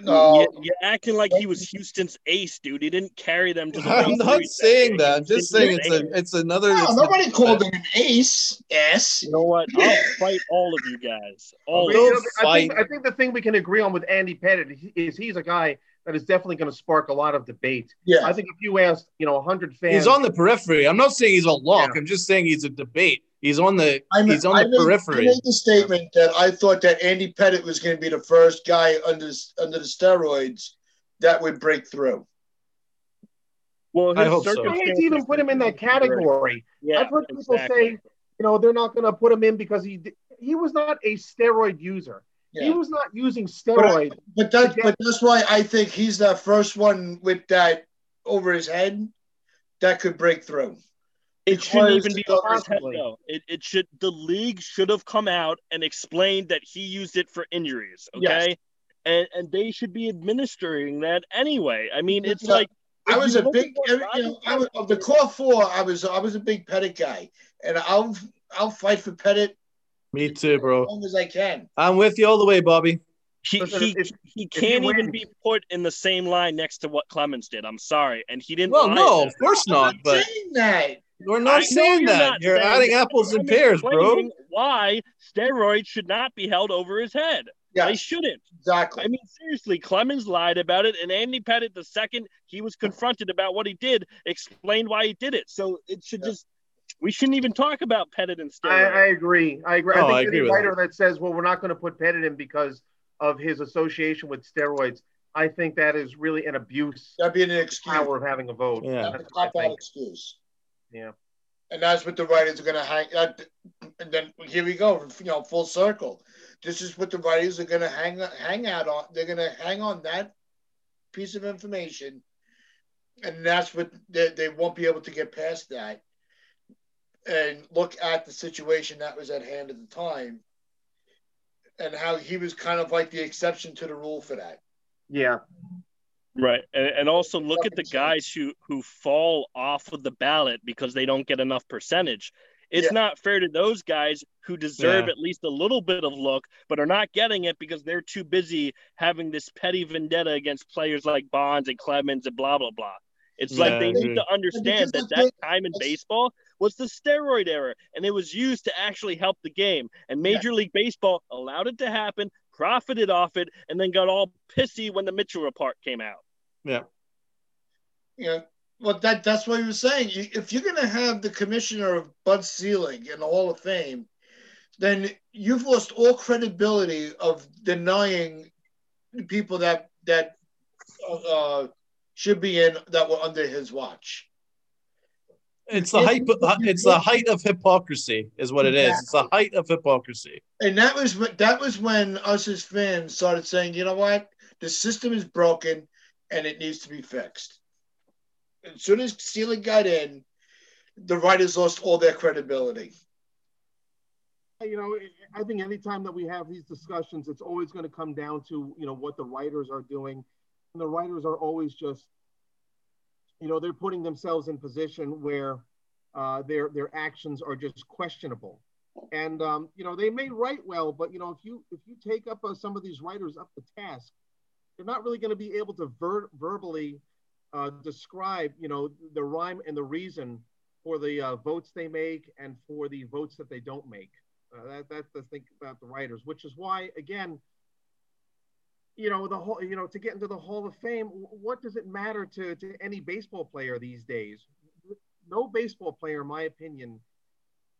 no. You- You're acting like he was Houston's ace, dude. He didn't carry them to the I'm World not Series saying that. I'm just saying it's a it's another. No, it's nobody not- called him an ace. Yes. You know what? I'll fight all of you guys. All But, of you you. know, I, think, I think the thing we can agree on with Andy Pettitte is he's a guy that is definitely going to spark a lot of debate. Yeah. I think if you asked, you know, 100 fans, He's on the periphery. I'm not saying he's a lock. Yeah. I'm just saying he's a debate. He's on the I he's on I the made, periphery. I made the statement that I thought that Andy Pettitte was going to be the first guy under under the steroids that would break through. Well, I his hope so. I hate to even put him in that category. Yeah, I've heard people exactly. say, you know, they're not going to put him in because he he was not a steroid user. He was not using steroids. But that but that's why I think he's that first one with that over his head that could break through. It shouldn't even be over his head, though. It, it should. The league should have come out and explained that he used it for injuries. Yes. Okay, and and they should be administering that anyway. I mean, it's Yeah. like I was a big, what you know, I was, of the core four. I was, I was a big Pettitte guy, and I'll, I'll fight for Pettitte Me too, bro. as long as I can. I'm with you all the way, Bobby. He he, if- he can't even be put in the same line next to what Clemens did. I'm sorry, and he didn't. Well, no, about of course I'm not. But saying that. We're not know saying you're that. not You're saying adding that. apples and I'm pears, bro. Why steroids should not be held over his head? Yeah, they shouldn't. exactly. I mean, seriously, Clemens lied about it, and Andy Pettitte, the second he was confronted about what he did, explained why he did it. So it should Yeah. just. We shouldn't even talk about Pettitte and I, steroids. I agree. I agree. Oh, I think I any agree with writer that. says, "Well, we're not going to put Pettitte in because of his association with steroids," I think that is really an abuse That'd be an excuse. power of having a vote. Yeah. That's a That's what I cop out think. excuse. Yeah. And that's what the writers are going to hang. That, and then here we go. You know, full circle. This is what the writers are going to hang hang out on. They're going to hang on that piece of information, and that's what they, they won't be able to get past that and look at the situation that was at hand at the time, and how he was kind of like the exception to the rule for that. Yeah. Right, and, and also look at the guys who who fall off of the ballot because they don't get enough percentage. It's Yeah. not fair to those guys who deserve Yeah. at least a little bit of look, but are not getting it because they're too busy having this petty vendetta against players like Bonds and Clemens and blah blah blah. It's Yeah, like I they agree. need to understand that that time in baseball was the steroid era, and it was used to actually help the game. And Major League Baseball allowed it to happen, profited off it, and then got all pissy when the Mitchell report came out. Yeah. Yeah. well, that that's what he was saying. You, if you're going to have the commissioner of Bud Selig in the Hall of Fame, then you've lost all credibility of denying people that that uh, should be in that were under his watch. It's the height. It's the height of hypocrisy, is what it is. It's the height of hypocrisy. And that was that was when us as fans started saying, you know what, the system is broken and it needs to be fixed. As soon as Selig got in, the writers lost all their credibility. You know, I think anytime that we have these discussions, it's always going to come down to you know what the writers are doing, and the writers are always just you know, they're putting themselves in position where uh, their their actions are just questionable. And um, you know, they may write well, but you know, if you if you take up uh, some of these writers up the task, they're not really going to be able to ver- verbally uh, describe, you know, the rhyme and the reason for the uh, votes they make and for the votes that they don't make. Uh, that, that's the thing about the writers, which is why, again, you know the whole you know to get into the hall of fame what does it matter to, to any baseball player these days? No baseball player in my opinion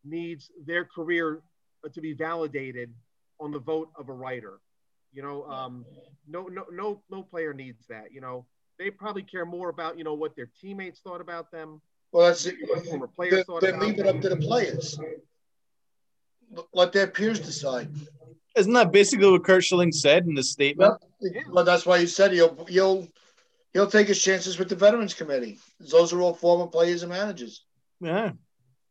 needs their career to be validated on the vote of a writer. You know um, no no no no player needs that you know. They probably care more about you know what their teammates thought about them well that's it. former players they, they leave it up to the players let their peers decide isn't that basically what Curt Schilling said in the statement? Well, well, that's why he said he'll he'll he'll take his chances with the Veterans Committee. Those are all former players and managers. Yeah,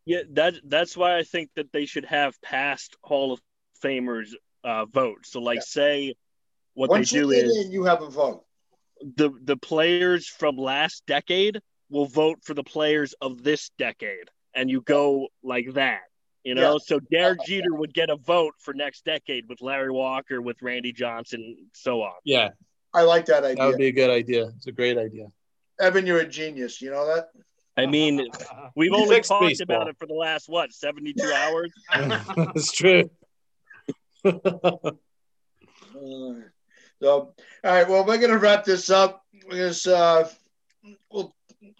yeah. That that's why I think that they should have past Hall of Famers uh, vote. So, like, yeah. say what Once they do is in, you have a vote. The the players from last decade will vote for the players of this decade, and you go like that. You know, yeah. so Derek Jeter would get a vote for next decade with Larry Walker, with Randy Johnson, so on. Yeah, I like that idea. That would be a good idea. It's a great idea. Evan, you're a genius. You know that. I mean, we've only talked baseball. about it for the last what seventy-two hours. That's true. uh, so, all right. Well, we're gonna wrap this up. We're gonna, uh, we'll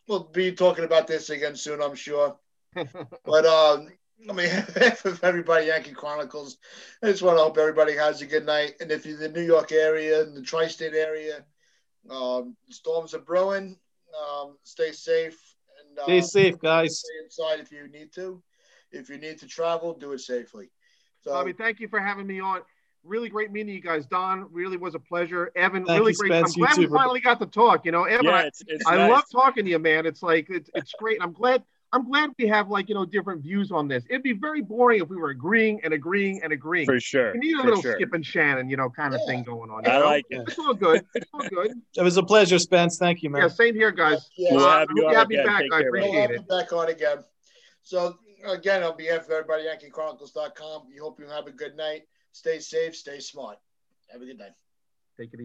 we'll be talking about this again soon, I'm sure. but um, I mean, of everybody, Yankee Chronicles, I just want to hope everybody has a good night. And if you're in the New York area, and the tri-state area, um, storms are brewing. Um, stay safe. And, uh, stay safe, guys. Stay inside if you need to. If you need to travel, do it safely. So, Bobby, thank you for having me on. Really great meeting you guys. Don, really was a pleasure. Evan, thank really great. Spence, I'm glad we finally got to talk. You know, Evan, yeah, it's, it's I, nice. I love talking to you, man. It's like it's, it's great. I'm glad I'm glad we have like you know different views on this. It'd be very boring if we were agreeing and agreeing and agreeing. For sure. We need a little sure. Skip and Shannon, you know, kind of yeah. thing going on. I know? like it. It's all good. It's all good. It was a pleasure, Spence. Thank you, man. Yeah, same here, guys. Yeah, we'll have you, have you back. I appreciate we'll it. back on again. So again, on behalf of everybody, YankeeChronicles.com, we hope you have a good night. Stay safe. Stay smart. Have a good night. Take it easy.